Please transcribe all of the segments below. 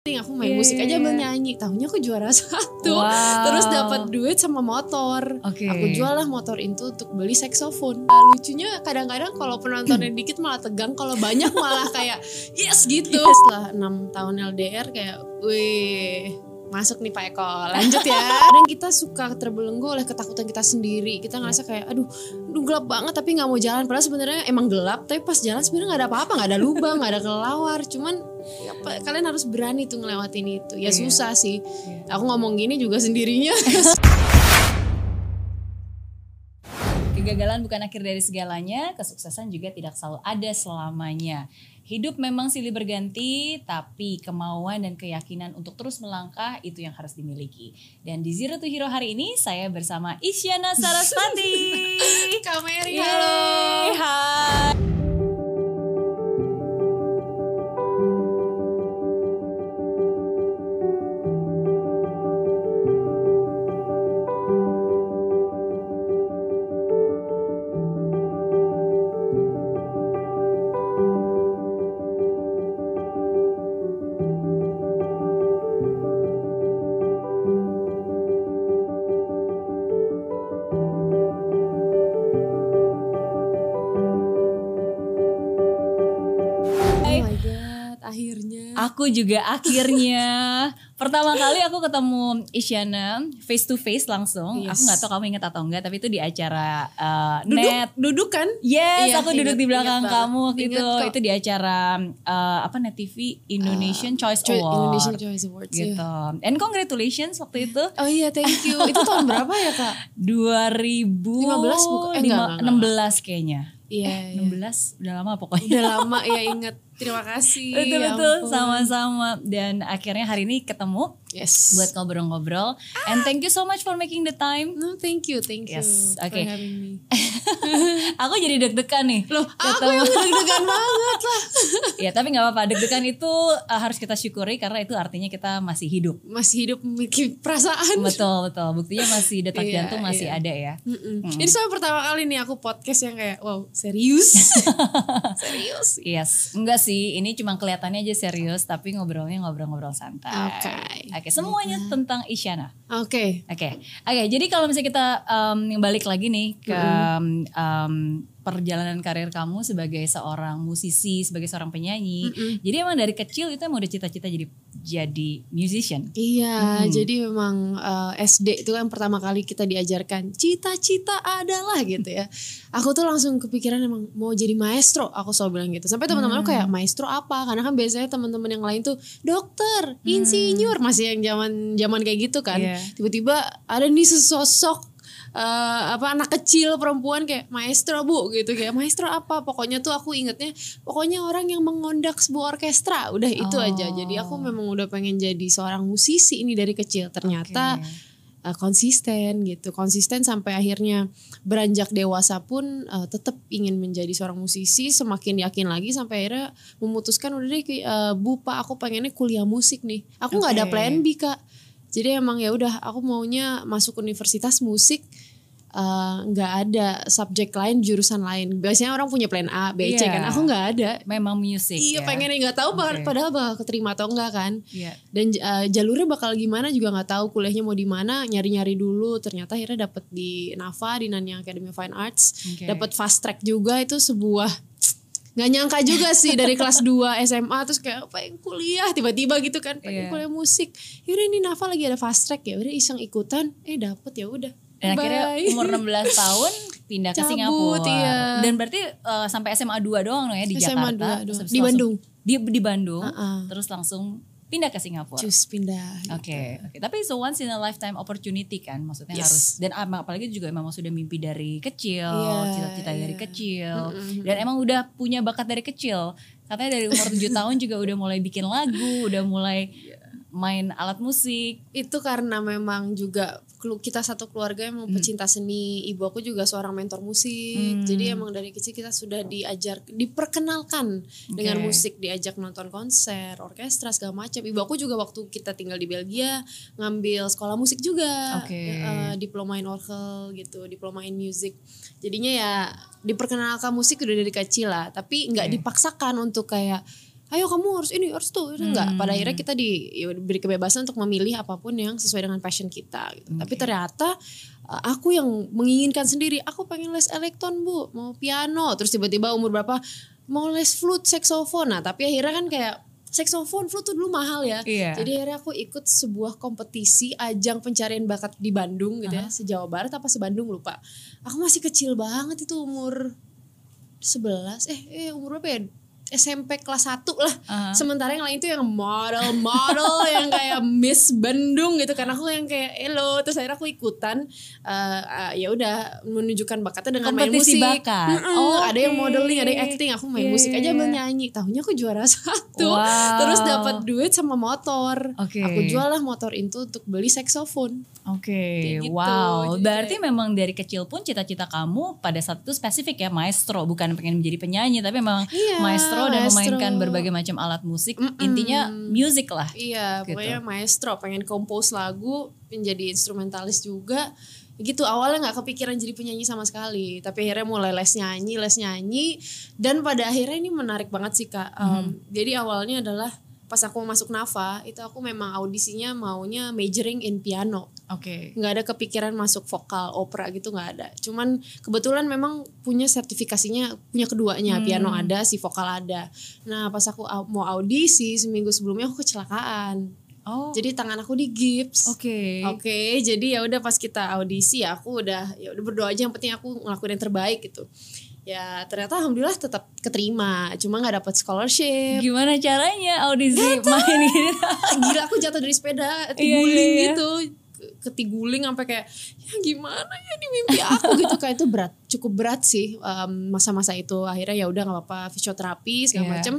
aku main Iya, musik iya, aja iya. bernyanyi tahunya aku juara satu Wow. terus dapat duit sama motor Oke. aku jual lah motor itu untuk beli saksofon Nah, lucunya kadang-kadang kalau penontonnya dikit malah tegang kalau banyak malah kayak yes gitu setelah enam tahun LDR kayak wih masuk nih Pak Eko. Lanjut ya. Kadang kita suka terbelenggu oleh ketakutan kita sendiri. Kita ngerasa kayak aduh aduh gelap banget tapi nggak mau jalan. Padahal sebenarnya emang gelap tapi pas jalan sebenarnya nggak ada apa-apa nggak ada lubang nggak ada kelelawar cuman ya, kalian harus berani tuh ngelewatin itu. Ya Iya. susah sih. Aku ngomong gini juga sendirinya. Kegagalan bukan akhir dari segalanya, kesuksesan juga tidak selalu ada selamanya. Hidup memang silih berganti, tapi kemauan dan keyakinan untuk terus melangkah itu yang harus dimiliki. Dan di Zero to Hero hari ini saya bersama Isyana Sarasvati. Kameri halo Hai. Juga akhirnya pertama kali aku ketemu Isyana face to face langsung. Yes. Aku nggak tahu kamu ingat atau enggak, tapi itu di acara uh, duduk net. duduk kan Yes, Iya, aku duduk di belakang kamu banget. waktu Ingat itu. kok. Itu di acara uh, apa net TV Indonesian Choice Choi- Award. Indonesian Choice Awards ya. gitu. And congratulations waktu itu Oh iya thank you Itu tahun berapa ya kak? 2015 bukan? Eh. 16 kayaknya. Iya iya. 16 udah lama pokoknya. Udah lama ya ingat Terima kasih Betul ya betul sama-sama dan akhirnya hari ini ketemu Yes buat ngobrol-ngobrol. And thank you so much for making the time. No thank you Thank you Yes, oke. me aku jadi deg-degan nih. Loh aku Ketemu. yang deg-degan banget lah ya tapi nggak apa-apa. Deg-degan itu uh, harus kita syukuri karena itu artinya kita masih hidup. Masih hidup memiliki perasaan Betul betul. Buktinya masih detak Iya, jantung masih iya. ada ya. Mm-mm. Ini sampai pertama kali nih aku podcast yang kayak wow serius serius Yes, enggak sih. Ini cuma kelihatannya aja serius, tapi ngobrolnya ngobrol-ngobrol santai. Oke. Oke, semuanya tentang Isyana. Oke Oke, oke. Jadi kalau misalnya kita um, balik lagi nih ke um, perjalanan karir kamu sebagai seorang musisi, sebagai seorang penyanyi. Jadi emang dari kecil itu emang udah cita-cita jadi jadi musician. Iya, jadi memang eh, SD itu kan pertama kali kita diajarkan cita-cita adalah gitu ya. Aku tuh langsung kepikiran emang mau jadi maestro, aku selalu bilang gitu. Sampai teman-teman aku kayak maestro apa? Karena kan biasanya teman-teman yang lain tuh dokter, insinyur, masih yang zaman zaman kayak gitu kan. Iya. Tiba-tiba ada nih sesosok eh, apa anak kecil perempuan kayak maestro bu gitu kayak maestro apa? Pokoknya tuh aku ingetnya pokoknya orang yang mengondak sebuah orkestra. Udah itu Oh. aja. Jadi aku memang udah pengen jadi seorang musisi ini dari kecil. Ternyata Oke. uh, konsisten gitu. Konsisten sampai akhirnya beranjak dewasa pun uh, tetap ingin menjadi seorang musisi. Semakin yakin lagi sampai akhirnya memutuskan udah deh uh, bu pak aku pengennya kuliah musik nih. Aku nggak ada Oke. plan B kak jadi emang ya udah aku maunya masuk universitas musik uh, nggak ada subjek lain jurusan lain biasanya orang punya plan A B C Iya. kan aku nggak ada Memang musik iya ya. pengennya nggak tahu Oke. padahal bakal keterima atau enggak kan Iya. dan uh, jalurnya bakal gimana juga nggak tahu kuliahnya mau di mana nyari-nyari dulu ternyata akhirnya dapet di Nafa di Nanyang Academy of Fine Arts Oke. dapat fast track juga itu sebuah nggak nyangka juga sih dari kelas 2 SMA terus kayak pengen kuliah tiba-tiba gitu kan pengen Iya. kuliah musik yaudah ini Nafa lagi ada fast track ya udah iseng ikutan eh dapet ya udah Dan akhirnya Bye. umur 16 tahun pindah ke Cabut, Singapura. iya. Dan berarti uh, sampai SMA 2 doang no ya di SMA Jakarta. 2 Terus doang. habis Di langsung- Bandung. Di di Bandung. Heeh. Terus langsung pindah ke Singapura. cus pindah Oke, oke. Tapi so once in a lifetime opportunity kan, maksudnya Yes. harus dan apalagi juga memang sudah mimpi dari kecil, cita-cita dari iya. kecil, dan emang udah punya bakat dari kecil. Katanya dari umur 7 tahun juga udah mulai bikin lagu, udah mulai main alat musik. itu karena memang juga kita satu keluarga yang Hmm. pecinta seni ibu aku juga seorang mentor musik Hmm. jadi emang dari kecil kita sudah diajar diperkenalkan dengan Oke. musik diajak nonton konser orkestra segala macam ibu aku juga waktu kita tinggal di Belgia ngambil sekolah musik juga Oke. Eh, diploma in orgel gitu diploma in music jadinya ya diperkenalkan musik udah dari kecil lah tapi nggak Oke. dipaksakan untuk kayak ayo kamu harus ini harus tuh enggak. Hmm. pada akhirnya kita diberi kebebasan untuk memilih apa pun yang sesuai dengan passion kita gitu. tapi Oke. ternyata uh, aku yang menginginkan sendiri. Aku pengen les elektron bu. Mau piano. Terus tiba-tiba umur berapa? Mau les flute saxophone. Nah tapi akhirnya kan kayak saxophone flute tuh dulu mahal ya. Iya. jadi akhirnya aku ikut sebuah kompetisi ajang pencarian bakat di Bandung gitu ya. Sejawa barat apa sebandung lupa. Aku masih kecil banget itu umur 11 eh eh umur berapa ya SMP kelas 1 lah Aha. sementara yang lain itu yang model-model yang kayak Miss Bandung gitu karena aku yang kayak elo terus akhirnya aku ikutan eh, eh, ya udah menunjukkan bakatnya dengan main Kompetisi musik bakat. Mm-mm, Oh, ada yang modeling ada yang acting aku main Iya, musik iya, aja iya. ambil nyanyi tahunya aku juara satu Wow. terus dapat duit sama motor Oke. aku jual lah motor itu untuk beli saxophone Oke, Kayak gitu. wow. Jadi Berarti kayak- memang dari kecil pun cita-cita kamu pada saat itu spesifik ya maestro, bukan pengen menjadi penyanyi, tapi memang Iya, maestro dan maestro. memainkan berbagai macam alat musik. Mm-mm. Intinya music lah. Iya, Gitu. pokoknya maestro pengen compose lagu, menjadi instrumentalis juga. Gitu awalnya nggak kepikiran jadi penyanyi sama sekali, tapi akhirnya mulai les nyanyi, les nyanyi, dan pada akhirnya ini menarik banget sih kak. Um, Jadi awalnya adalah pas aku masuk Nafa, itu aku memang audisinya maunya majoring in piano Oke. nggak ada kepikiran masuk vokal opera gitu nggak ada cuman kebetulan memang punya sertifikasinya punya keduanya Hmm. piano ada si vokal ada nah pas aku au- mau audisi seminggu sebelumnya aku kecelakaan Oh. jadi tangan aku di gips Oke. Oke, jadi ya udah pas kita audisi ya aku udah ya udah berdoa aja yang penting aku ngelakuin yang terbaik gitu. Ya ternyata alhamdulillah tetap keterima, cuma nggak dapat scholarship. Gimana caranya audisi main gitu? Gila aku jatuh dari sepeda, Iya, tiguling iya, iya. gitu. Ke- Ketiguling sampai kayak ya gimana ya di mimpi aku gitu kayak itu berat, cukup berat sih masa-masa itu. Akhirnya ya udah nggak apa-apa fisioterapi segala Iya. macem.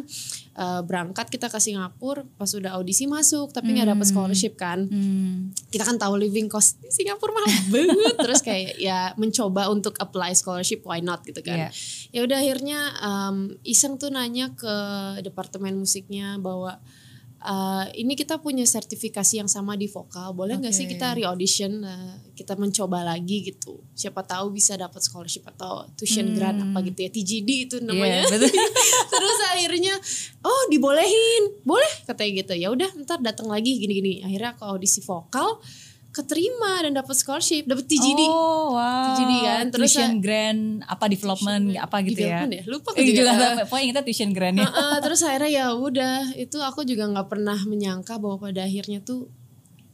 Eh, berangkat kita ke Singapura, pas udah audisi masuk tapi nggak dapat scholarship kan Hmm. kita kan tahu living cost di Singapura mahal banget terus kayak ya mencoba untuk apply scholarship why not gitu kan ya udah akhirnya um, iseng tuh nanya ke departemen musiknya bahwa uh, ini kita punya sertifikasi yang sama di vokal boleh nggak sih Oke. kita re-audition uh, kita mencoba lagi gitu? Siapa tahu bisa dapat scholarship atau tuition grant apa gitu ya TGD itu namanya. Iya, betul. terus akhirnya oh dibolehin. Boleh katanya gitu. Ya udah ntar datang lagi gini-gini. Akhirnya aku audisi vokal keterima dan dapat scholarship dapat TGD Oh, wow. TGD kan, terus tuition grant apa development apa gitu ya. Ya? lupa Eh, juga, juga pokoknya kita tuition grant ya. Heeh, terus akhirnya ya udah itu aku juga nggak pernah menyangka bahwa pada akhirnya tuh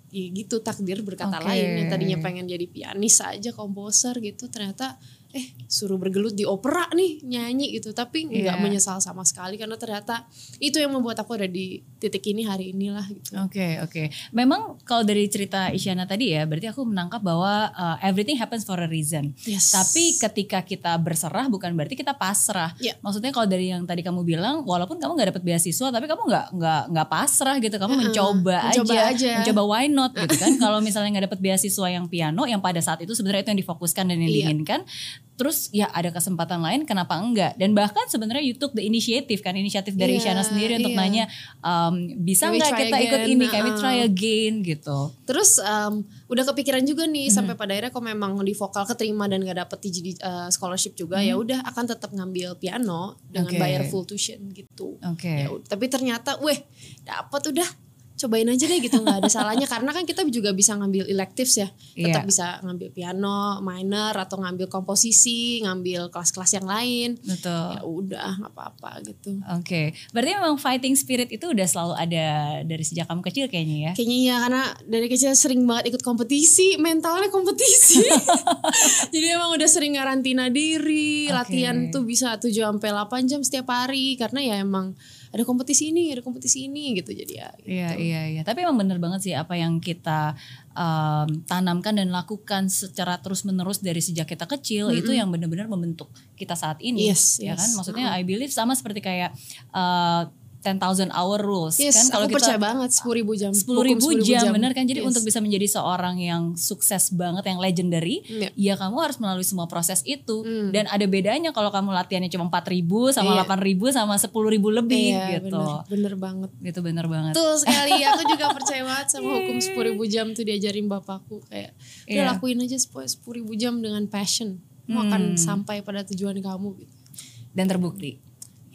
ya gitu takdir berkata Oke. lain yang tadinya pengen jadi pianis aja komposer gitu ternyata eh suruh bergelut di opera nih nyanyi gitu tapi nggak Iya. menyesal sama sekali karena ternyata itu yang membuat aku ada di titik ini hari inilah gitu Oke oke. Memang kalau dari cerita Isyana tadi ya, berarti aku menangkap bahwa uh, everything happens for a reason. Yes. Tapi ketika kita berserah bukan berarti kita pasrah. Iya. Maksudnya kalau dari yang tadi kamu bilang, walaupun kamu nggak dapat beasiswa, tapi kamu nggak nggak nggak pasrah gitu. Kamu mencoba, mencoba aja, aja. mencoba why not gitu kan. kalau misalnya nggak dapat beasiswa yang piano, yang pada saat itu sebenarnya itu yang difokuskan dan yang Iya. diinginkan. Terus ya ada kesempatan lain, kenapa enggak? Dan bahkan sebenarnya you took the initiative kan, inisiatif dari Iya, Isyana sendiri untuk iya. nanya, um, bisa nggak kita ikut again? ini, can we Uh-uh. try again gitu. Terus um, udah kepikiran juga nih Mhm. sampai pada akhirnya kalau memang di vokal keterima dan gak dapet TGD uh, scholarship juga ya udah akan tetap ngambil piano dengan. Oke. bayar full tuition gitu. Oke. Ya tapi ternyata, weh, dapat udah cobain aja deh gitu nggak ada salahnya karena kan kita juga bisa ngambil electives ya tetap Iya. bisa ngambil piano minor atau ngambil komposisi ngambil kelas-kelas yang lain Betul. ya udah nggak apa-apa gitu Oke, berarti memang fighting spirit itu udah selalu ada dari sejak kamu kecil kayaknya ya. Kayaknya iya karena dari kecil sering banget ikut kompetisi, mentalnya kompetisi. Jadi emang udah sering ngarantina diri, Oke. latihan tuh bisa 7 sampai 8 jam setiap hari karena ya emang ada kompetisi ini, ada kompetisi ini gitu jadi ya. gitu. Iya iya iya. Tapi emang bener banget sih apa yang kita um, tanamkan dan lakukan secara terus menerus dari sejak kita kecil itu yang benar-benar membentuk kita saat ini. Yes, ya yes. kan? Maksudnya I believe sama seperti kayak uh, 10,000 hour rules Yes, kan? aku percaya banget 10 ribu jam. sepuluh ribu Hukum 10.000 jam, bener kan jadi Yes. untuk bisa menjadi seorang yang sukses banget yang legendary Iya. ya kamu harus melalui semua proses itu Hmm. dan ada bedanya kalau kamu latihannya cuma empat ribu sama Iya. delapan ribu sama sepuluh ribu lebih Iya, gitu bener, bener banget. gitu bener banget Betul sekali, aku juga percaya banget sama hukum 10 ribu jam tuh diajarin bapakku kayak udah Iya. lakuin aja 10 ribu jam dengan passion, kamu akan Hmm. sampai pada tujuan kamu gitu. dan terbukti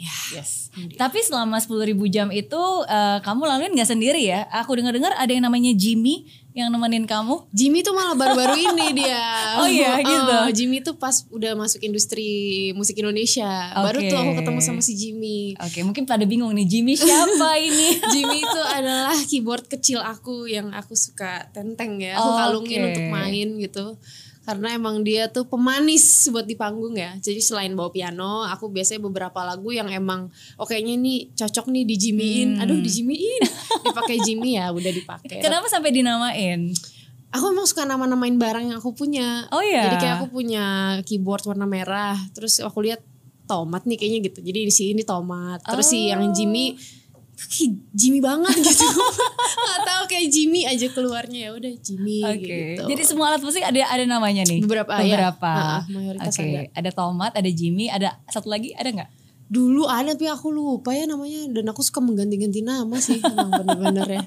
Ya. Yes. Dia. Tapi selama 10.000 jam itu eh, kamu laluin nggak sendiri ya? Aku dengar-dengar ada yang namanya Jimmy yang nemenin kamu. Jimmy tuh malah baru-baru ini dia. Oh iya, gitu. Oh, Jimmy tuh pas udah masuk industri musik Indonesia. Baru Oke. tuh aku ketemu sama si Jimmy. Oke, mungkin pada bingung nih Jimmy siapa ini? Jimmy itu adalah keyboard kecil aku yang aku suka tenteng ya. Aku kalungin untuk main gitu. Karena emang dia tuh pemanis buat di panggung ya. Jadi selain bawa piano, aku biasanya beberapa lagu yang emang oh kayaknya ini cocok nih di Jimmyin. Hmm. Aduh di Jimmyin. Dipakai Jimmy ya, udah dipakai. Kenapa sampai dinamain? Aku emang suka nama-namain barang yang aku punya. Oh iya. Jadi kayak aku punya keyboard warna merah, terus aku lihat tomat nih kayaknya gitu. Jadi di sini tomat. Terus si yang Oh. Jimmy Jimmy banget gitu. Gak tahu kayak Jimmy aja keluarnya ya udah Jimmy Oke. gitu. Jadi semua alat musik ada ada namanya nih. Beberapa, ya. Beberapa. Ha-ha, mayoritas Oke. ada. Ada tomat, ada Jimmy, ada satu lagi ada nggak? dulu ada tapi aku lupa ya namanya dan aku suka mengganti-ganti nama sih emang bener-bener ya.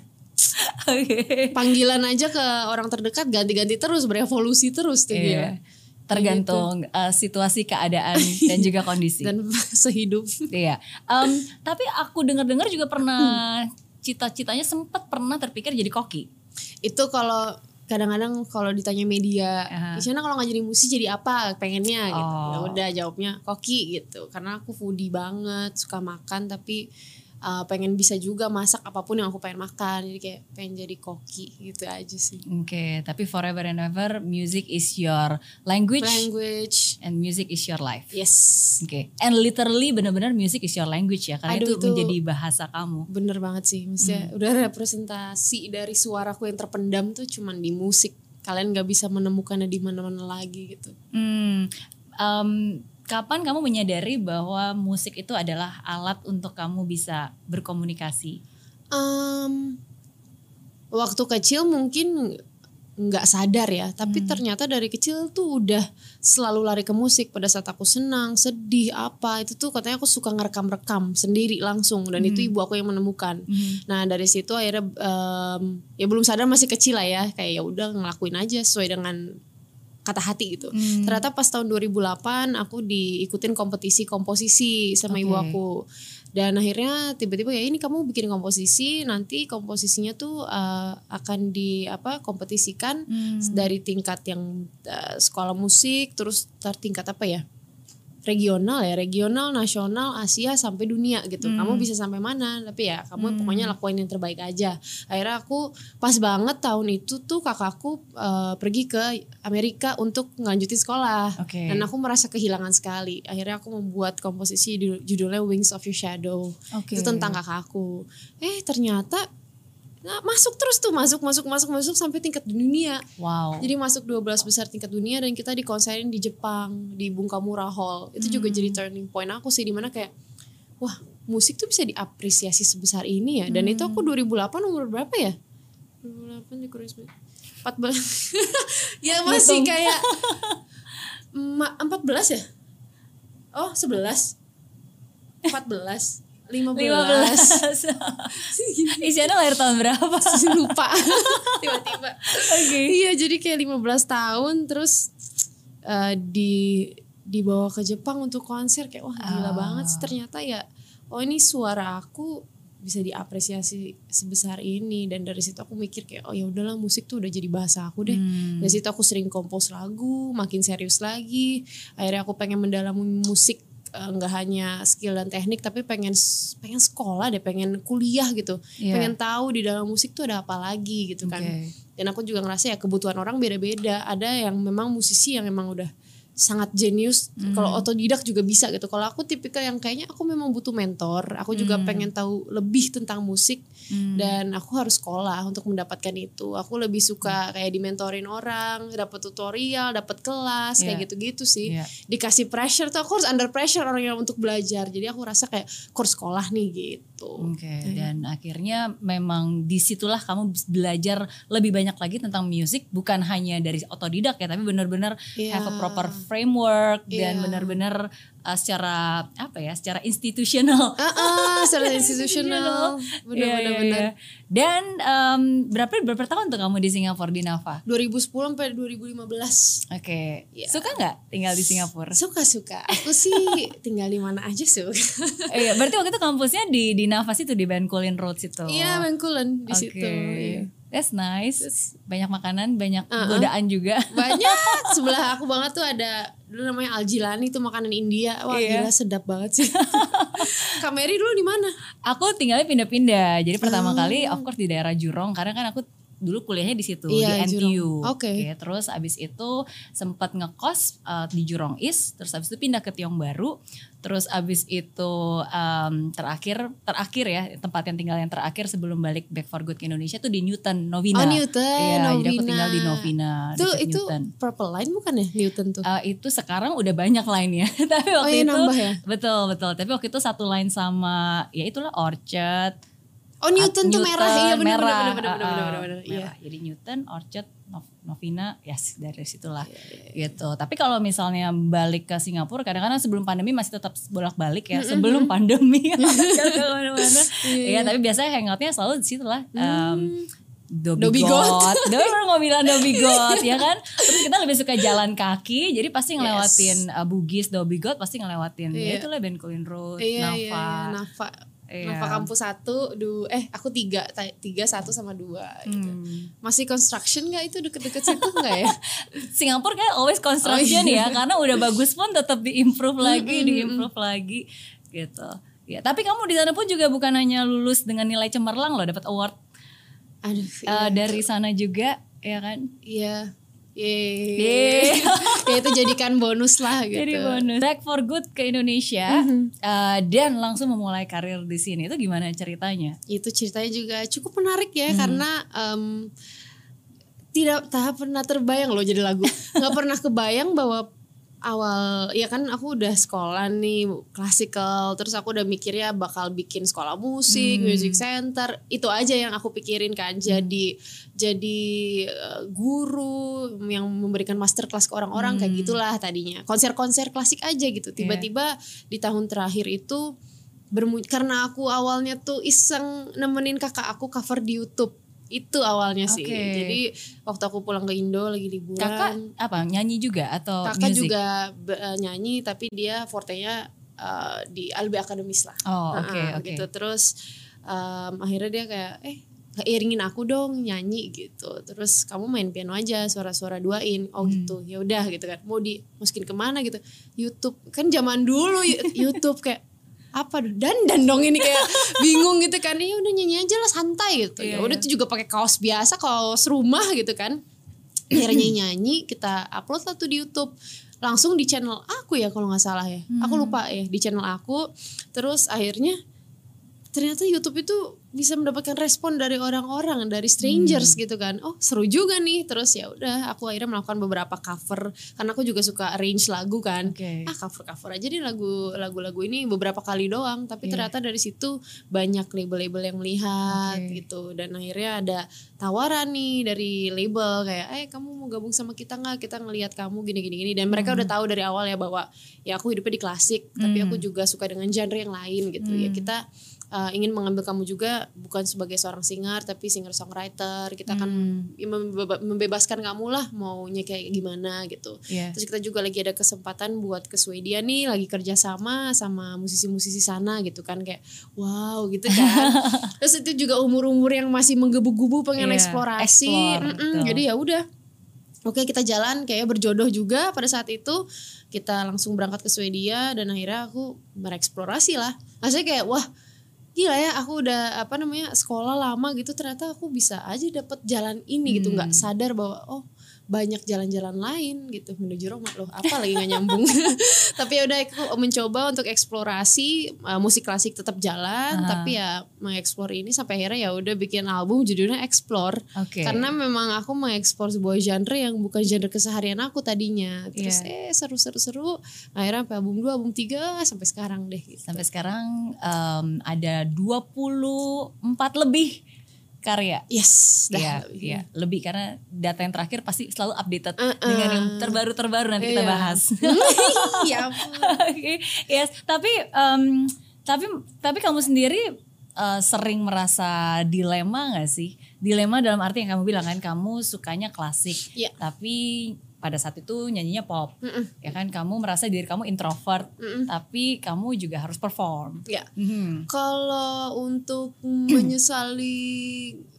Oke. Panggilan aja ke orang terdekat ganti-ganti terus berevolusi terus tuh dia. Tergantung eh, situasi, keadaan dan juga kondisi. Dan sehidup. Iya. Em, tapi aku dengar-dengar juga pernah cita-citanya sempat pernah terpikir jadi koki. itu kalau kadang-kadang kalau ditanya media. Isyana kalau nggak jadi musisi jadi apa pengennya gitu. Oh. Ya udah jawabnya koki gitu. Karena aku foodie banget, suka makan tapi uh, pengen bisa juga masak apa pun yang aku pengen makan. Jadi kayak pengen jadi koki gitu aja sih. Oke, tapi forever and ever music is your language Language. and music is your life. Yes. Oke, and literally benar-benar music is your language ya, karena Aduh, itu, itu- menjadi bahasa kamu. Bener banget sih. Maksudnya Hmm. udah representasi dari suaraku yang terpendam tuh cuman di musik. Kalian nggak bisa menemukannya di mana-mana lagi gitu. Hmm, em, kapan kamu menyadari bahwa musik itu adalah alat untuk kamu bisa berkomunikasi? Em, waktu kecil mungkin nggak sadar ya, tapi ternyata dari kecil tuh udah selalu lari ke musik. Pada saat aku senang, sedih, apa itu tuh katanya aku suka ngerekam-rekam sendiri langsung dan itu ibu aku yang menemukan. Nah dari situ akhirnya em, ya belum sadar masih kecil lah ya, kayak ya udah ngelakuin aja sesuai dengan kata hati gitu. Hmm. Ternyata pas tahun 2008 aku diikutin kompetisi komposisi sama ibu Oke. aku. Dan akhirnya tiba-tiba ya ini kamu bikin komposisi, nanti komposisinya tuh uh, akan di apa kompetisikan Hmm. dari tingkat yang uh, sekolah musik terus tar tingkat apa ya? Regional ya, regional, nasional, Asia sampai dunia gitu. Hmm. Kamu bisa sampai mana? Tapi ya kamu pokoknya lakuin yang terbaik aja. Akhirnya aku pas banget tahun itu tuh kakakku uh, pergi ke Amerika untuk ngelanjutin sekolah. Oke. Dan aku merasa kehilangan sekali. Akhirnya aku membuat komposisi judul- judulnya Wings of Your Shadow. Oke. Itu tentang kakakku. Eh ternyata nah, masuk terus tuh masuk masuk masuk masuk sampai tingkat dunia. Wow. Jadi masuk 12 besar tingkat dunia dan kita dikonserin di Jepang di Bunkamura Hall. Itu juga jadi turning point aku sih di mana kayak wah musik tuh bisa diapresiasi sebesar ini ya. Dan itu aku 2008 umur berapa ya? 2008 dikurangi 14 ya masih kayak ma- 14 ya? Oh 11 14 15 15. Isyana lahir tahun berapa? lupa tiba-tiba Oke. iya jadi kayak 15 tahun terus eh, di dibawa ke Jepang untuk konser kayak wah gila Ah. banget sih ternyata ya oh ini suara aku bisa diapresiasi sebesar ini dan dari situ aku mikir kayak oh ya udahlah musik tuh udah jadi bahasa aku deh Hmm. dari situ aku sering kompos lagu makin serius lagi akhirnya aku pengen mendalami musik eh, nggak hanya skill dan teknik tapi pengen pengen sekolah deh pengen kuliah gitu. Iya. pengen tahu di dalam musik tuh ada apa lagi gitu kan. Dan aku juga ngerasa ya kebutuhan orang beda-beda. Ada yang memang musisi yang memang udah sangat jenius. Hmm. kalau otodidak juga bisa gitu. Kalau aku tipikal yang kayaknya aku memang butuh mentor. Aku juga pengen tahu lebih tentang musik. Hmm. dan aku harus sekolah untuk mendapatkan itu. Aku lebih suka kayak dimentorin orang dapat tutorial dapat kelas kayak Iya. gitu-gitu sih. Iya. dikasih pressure tuh aku harus under pressure orang yang untuk belajar. Jadi aku rasa kayak kurs sekolah nih gitu. Oke, dan akhirnya memang di situlah kamu belajar lebih banyak lagi tentang musik, bukan hanya dari otodidak ya, tapi benar-benar Iya. have a proper framework dan Iya. benar-benar uh, secara apa ya, secara institusional. Ah, ah, secara institusional. Benar-benar iya, benar. iya. Dan um, berapa berapa tahun tuh kamu di Singapura di Nafa? 2010 sampai 2015. Oke, Iya. suka nggak tinggal di Singapura? Suka-suka. Aku sih tinggal di mana aja suka. Iya, berarti waktu itu kampusnya di di Nafas itu di Bencoolen Road situ. Iya, Bengkulen di Oke. situ. Iya. That's nice. Banyak makanan, banyak Uh-uh. godaan juga. Banyak sebelah aku banget tuh ada dulu namanya Aljilani itu makanan India. Wah, Iya. gila sedap banget sih. Kameri dulu di mana? Aku tinggalnya pindah-pindah. Jadi pertama Oh. kali of course di daerah Jurong karena kan aku dulu kuliahnya di situ Iya, di NTU. Oke. terus abis itu sempat ngekos uh, di Jurong East, terus abis itu pindah ke Tiong Baru, terus abis itu um, terakhir terakhir ya tempat yang tinggal yang terakhir sebelum balik back for good ke Indonesia tuh di Newton Novina. Oh, Newton, Iya, jadi aku Novina. tinggal di Novina. Itu itu Newton. Purple Line bukan ya Newton tuh? Uh, itu sekarang udah banyak lainnya. Tapi Oh, waktu iya, itu nambah ya? betul betul. Tapi waktu itu satu line sama ya itulah Orchard. Oh Newton, tuh merah, iya benar merah, benar benar benar benar benar. Iya. Jadi Newton, Orchard, Nov- Novina, yes dari situlah Iya, gitu. Tapi kalau misalnya balik ke Singapura, kadang-kadang sebelum pandemi masih tetap bolak-balik ya. Sebelum pandemi, ke mana-mana. Iya, tapi biasanya hangoutnya selalu di situ lah. Um, God, God. Dobby baru mau bilang Dobby God ya kan. Terus kita lebih suka jalan kaki, jadi pasti ngelewatin uh, Bugis, Dobby God pasti ngelewatin. Ya Iya. itulah Bencoolen Road, Iya, Nafa. iya, iya, Nafa. Iya. Nafa kampus satu, du, eh aku tiga, tiga satu sama dua. Gitu. Hmm. Masih construction nggak itu deket-deket situ nggak ya? Singapura kan always construction Oh, ya iya. karena udah bagus pun tetap diimprove lagi diimprove lagi gitu ya tapi kamu di sana pun juga bukan hanya lulus dengan nilai cemerlang loh dapat award Aduh, uh, dari sana juga ya kan iya. Yeay. Ya itu jadikan bonus lah gitu. jadi bonus. Back for good ke Indonesia uh, dan langsung memulai karir di sini. Itu gimana ceritanya? Itu ceritanya juga cukup menarik ya karena em, tidak tak pernah terbayang loh jadi lagu. Nggak pernah kebayang bahwa awal ya kan aku udah sekolah nih klasikal terus aku udah mikirnya bakal bikin sekolah musik music center itu aja yang aku pikirin kan. Jadi jadi eh, guru yang memberikan masterclass ke orang-orang kayak gitulah tadinya. Konser-konser klasik aja gitu. Tiba-tiba di tahun terakhir itu bermu karena aku awalnya tuh iseng nemenin kakak aku cover di YouTube itu awalnya sih. Oke. jadi waktu aku pulang ke Indo lagi liburan. Kakak apa nyanyi juga atau kakak music? juga eh, nyanyi tapi dia fortenya eh, di Albi Akademis lah. Oh oke Heeh, oke. gitu. Terus em, akhirnya dia kayak eh iringin aku dong nyanyi gitu. Terus kamu main piano aja suara-suara duain. Oh gitu. Ya udah gitu kan. Mau di masukin ke mana gitu. YouTube. Kan zaman dulu YouTube kayak apa? Dong? dan dan dong ini kayak bingung gitu kan. Ya udah nyanyi aja lah santai gitu. Iya, ya udah tuh juga pakai kaos biasa kaos rumah gitu kan. Akhirnya nyanyi kita upload lah tuh di YouTube. Langsung di channel aku ya kalau nggak salah ya. Aku lupa ya di channel aku. Terus akhirnya ternyata YouTube itu bisa mendapatkan respon dari orang-orang dari strangers gitu kan. Oh seru juga nih. Terus ya udah aku akhirnya melakukan beberapa cover. Karena aku juga suka arrange lagu kan. Oke. ah cover cover aja nih lagu lagu-lagu ini beberapa kali doang. Tapi Iya. ternyata dari situ banyak label-label yang melihat Oke. gitu. Dan akhirnya ada tawaran nih dari label kayak eh kamu mau gabung sama kita nggak? Kita ngelihat kamu gini gini gini dan mereka Hmm. udah tahu dari awal ya bahwa ya aku hidupnya di klasik. Tapi aku juga suka dengan genre yang lain gitu. Ya Hmm. kita uh, ingin mengambil kamu juga bukan sebagai seorang singer tapi singer songwriter kita akan Hmm. membeba- membebaskan kamu lah maunya kayak gimana gitu Iya. Terus kita juga lagi ada kesempatan buat ke Swedia nih, lagi kerja sama sama musisi-musisi sana gitu kan kayak wow gitu kan. Terus itu juga umur-umur yang masih menggebu-gebu pengen Iya, eksplorasi. explore, Mm-mm, betul. jadi ya udah. Oke kita jalan kayak berjodoh juga pada saat itu kita langsung berangkat ke Swedia dan akhirnya aku bereksplorasi lah. Maksudnya kayak wah gila ya aku udah apa namanya sekolah lama gitu ternyata aku bisa aja dapet jalan ini gitu. Nggak sadar bahwa oh banyak jalan-jalan lain gitu menuju Roma loh apa lagi nggak nyambung tapi ya udah aku mencoba untuk eksplorasi uh, musik klasik tetap jalan Ah. tapi ya mengeksplor ini sampai akhirnya ya udah bikin album judulnya Explore Oke. karena memang aku mengeksplor sebuah genre yang bukan genre keseharian aku tadinya terus Iya. eh seru-seru-seru akhirnya sampai album 2 album 3 sampai sekarang deh gitu. Sampai sekarang em, ada 24 lebih karya. Yes, dah. Iya, iya, lebih karena data yang terakhir pasti selalu updated Uh-uh. dengan yang terbaru-terbaru nanti kita Iya. bahas. Iya. Oke, yes. Tapi em, tapi tapi kamu sendiri eh, sering merasa dilema nggak sih? Dilema dalam arti yang kamu bilang kan kamu sukanya klasik, Iya. tapi pada saat itu nyanyinya pop, Mm-mm. ya kan? Kamu merasa diri kamu introvert, Mm-mm. tapi kamu juga harus perform. Ya. Mhm. Kalau untuk menyesali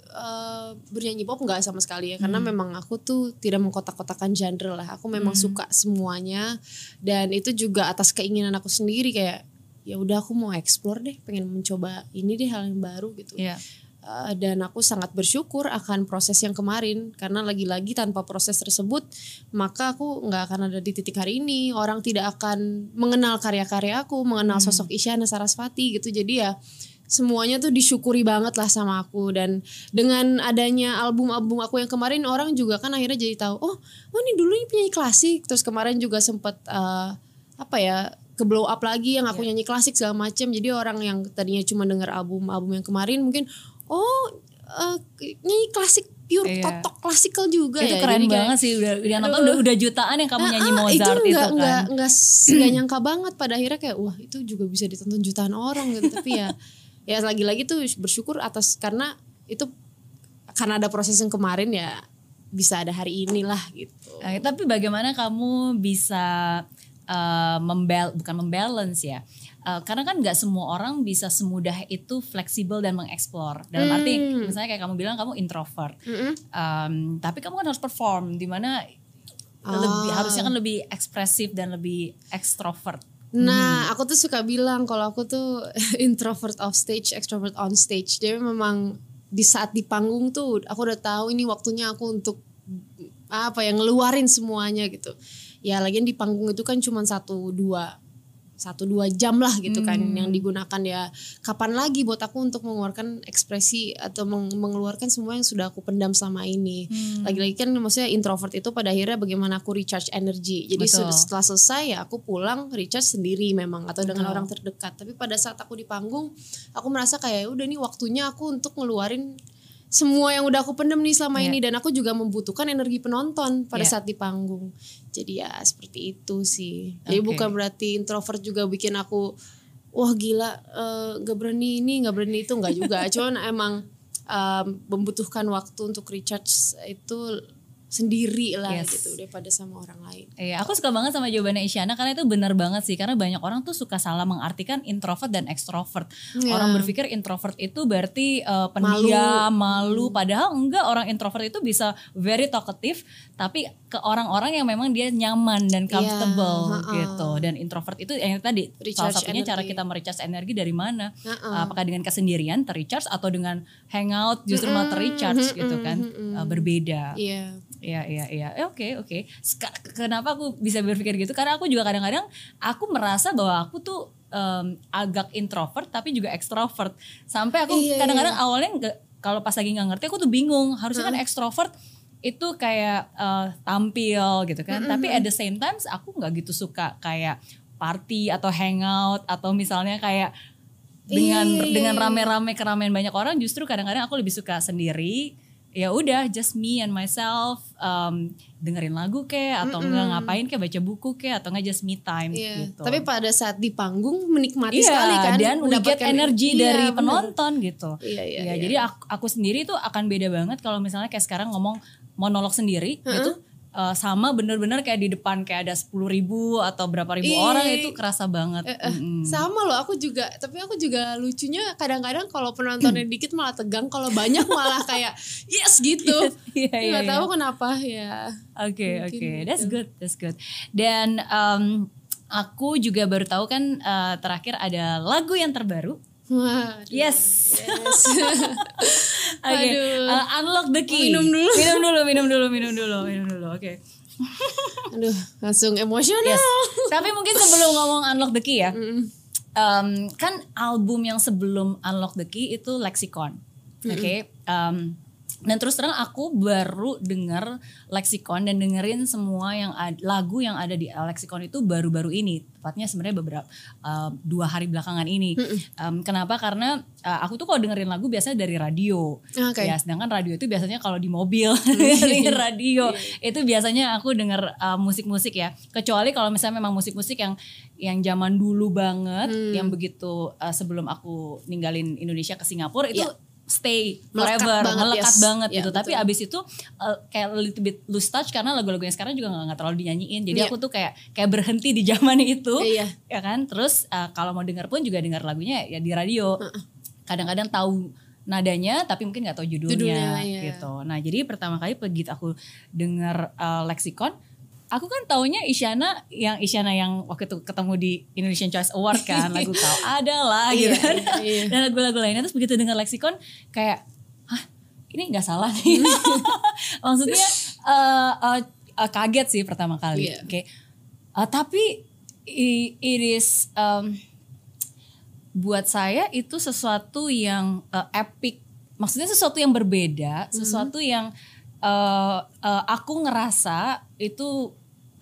eh, bernyanyi pop nggak sama sekali ya karena memang aku tuh tidak mengkotak-kotakan genre lah aku memang suka semuanya dan itu juga atas keinginan aku sendiri kayak ya udah aku mau explore deh pengen mencoba ini deh hal yang baru gitu Iya. Uh, dan aku sangat bersyukur akan proses yang kemarin. Karena lagi-lagi tanpa proses tersebut maka aku nggak akan ada di titik hari ini. Orang tidak akan mengenal karya-karya aku mengenal sosok Isyana Sarasvati gitu. Jadi ya semuanya tuh disyukuri banget lah sama aku. Dan dengan adanya album-album aku yang kemarin orang juga kan akhirnya jadi tahu oh oh ini dulu ini penyanyi klasik. Terus kemarin juga sempet uh, apa ya ke blow up lagi yang aku nyanyi klasik segala macam jadi orang yang tadinya cuma denger album-album yang kemarin mungkin oh eh, nyanyi klasik pure Iya. totok klasikal juga itu ya keren Jadi kayak, banget sih udah yang nonton udah, udah jutaan yang kamu nyanyi ah, Mozart itu, itu nggak kan. nggak nggak s- nggak nyangka banget pada akhirnya kayak wah itu juga bisa ditonton jutaan orang gitu tapi ya ya lagi-lagi tuh bersyukur atas karena itu karena ada proses yang kemarin ya bisa ada hari inilah gitu Eh, tapi bagaimana kamu bisa eh, membal bukan membalance ya? Eh, karena kan nggak semua orang bisa semudah itu fleksibel dan mengeksplor. Dalam arti Hmm. misalnya kayak kamu bilang kamu introvert, Mm-mm. Em, tapi kamu kan harus perform di mana lebih Ah. harusnya kan lebih ekspresif dan lebih ekstrovert. Nah, aku tuh suka bilang kalau aku tuh introvert off stage, extrovert on stage. Jadi memang di saat di panggung tuh aku udah tahu ini waktunya aku untuk apa ya ngeluarin semuanya gitu. Ya lagian di panggung itu kan cuma satu dua satu dua jam lah gitu kan. Yang digunakan ya kapan lagi buat aku untuk mengeluarkan ekspresi atau meng- mengeluarkan semua yang sudah aku pendam selama ini. Lagi-lagi kan maksudnya introvert itu pada akhirnya bagaimana aku recharge energi jadi Betul. se- setelah selesai ya aku pulang recharge sendiri memang atau dengan orang terdekat. Tapi pada saat aku di panggung aku merasa kayak "Ya udah nih waktunya aku untuk ngeluarin semua yang udah aku pendem nih selama Iya. ini. Dan aku juga membutuhkan energi penonton pada Iya. saat di panggung. Jadi ya seperti itu sih. Jadi bukan berarti introvert juga bikin aku wah gila eh, nggak berani ini nggak berani itu. Nggak juga. Cuman emang em, membutuhkan waktu untuk recharge itu sendiri lah Yes. gitu daripada sama orang lain Iya, aku suka banget sama jawabannya Isyana karena itu benar banget sih karena banyak orang tuh suka salah mengartikan introvert dan ekstrovert. Iya. Orang berpikir introvert itu berarti uh, pendiam, malu, padahal enggak orang introvert itu bisa very talkative tapi ke orang-orang yang memang dia nyaman dan comfortable ha-ha. gitu. Dan introvert itu yang tadi salah Recharge satunya cara energi. kita merecharge energi dari mana? Ha-ha. Apakah dengan kesendirian terrecharge atau dengan hangout justru malah terrecharge gitu kan? Uh, berbeda. iya Iya iya iya. Eh, Oke oke. Kenapa aku bisa berpikir gitu? Karena aku juga kadang-kadang aku merasa bahwa aku tuh em, agak introvert tapi juga ekstrovert. Sampai aku Iya, kadang-kadang awalnya nggak kalau pas lagi nggak ngerti aku tuh bingung. Harusnya kan ekstrovert itu kayak eh, tampil gitu kan. Tapi at the same times aku nggak gitu suka kayak party atau hangout atau misalnya kayak dengan Iya, iya, dengan iya. rame-rame keramaian banyak orang justru kadang-kadang aku lebih suka sendiri ya udah just me and myself um, dengerin lagu kayak atau enggak ngapain kayak baca buku kayak atau enggak just me time Iya. gitu Tapi pada saat di panggung menikmati Iya, sekali kan. dan we get energi Iya, dari bener. penonton gitu Iya, iya, Ya, iya. jadi aku, aku sendiri tuh akan beda banget kalau misalnya kayak sekarang ngomong monolog sendiri gitu uh, sama bener-bener kayak di depan kayak ada sepuluh ribu atau berapa ribu Iya. orang itu kerasa banget Mm-mm. Sama loh, aku juga. Tapi aku juga lucunya kadang-kadang kalau penontonnya dikit malah tegang, kalau banyak malah kayak yes gitu. Iya, iya, Nggak iya. tahu kenapa ya. Oke Mungkin oke, gitu. that's good, that's good. Dan um, aku juga baru tahu kan uh, terakhir ada lagu yang terbaru. Wah, Yes. yes. Oke, Aduh. uh, unlock the key. Minum dulu. minum dulu, minum dulu, minum dulu, minum dulu. Oke. Aduh, langsung emosional. Yes. Tapi mungkin sebelum ngomong unlock the key ya, Mm. um, kan album yang sebelum unlock the key itu Lexicon. Oke. um, dan terus terang aku baru denger leksikon dan dengerin semua yang ad, lagu yang ada di leksikon itu baru-baru ini. Tepatnya sebenarnya beberapa uh, dua hari belakangan ini. Um, kenapa? Karena uh, aku tuh kalau dengerin lagu biasanya dari radio. Oke. ya sedangkan radio itu biasanya kalau di mobil dengerin radio. Itu biasanya aku denger uh, musik-musik ya. Kecuali kalau misalnya memang musik-musik yang yang zaman dulu banget yang begitu uh, sebelum aku ninggalin Indonesia ke Singapura itu Iya. Stay Melekat forever banget, melekat yes. banget Ya, gitu tapi betul. abis itu uh, kayak little bit lose touch karena lagu-lagu yang sekarang juga nggak terlalu dinyanyiin jadi Iya. aku tuh kayak kayak berhenti di zaman itu Iya. ya kan terus uh, kalau mau denger pun juga denger lagunya ya di radio kadang-kadang tahu nadanya tapi mungkin nggak tahu judulnya, Judulnya, iya. gitu nah jadi pertama kali begitu aku denger uh, leksikon aku kan taunya Isyana yang Isyana yang waktu itu ketemu di Indonesian Choice Award kan lagu kau adalah gitu Iya, kan. iya, iya. dan lagu-lagu lainnya terus begitu denger leksikon kayak hah ini nggak salah nih. Maksudnya uh, uh, uh, kaget sih pertama kali. Iya. kayak uh, tapi it is um, buat saya itu sesuatu yang uh, epic. Maksudnya sesuatu yang berbeda sesuatu yang uh, uh, aku ngerasa itu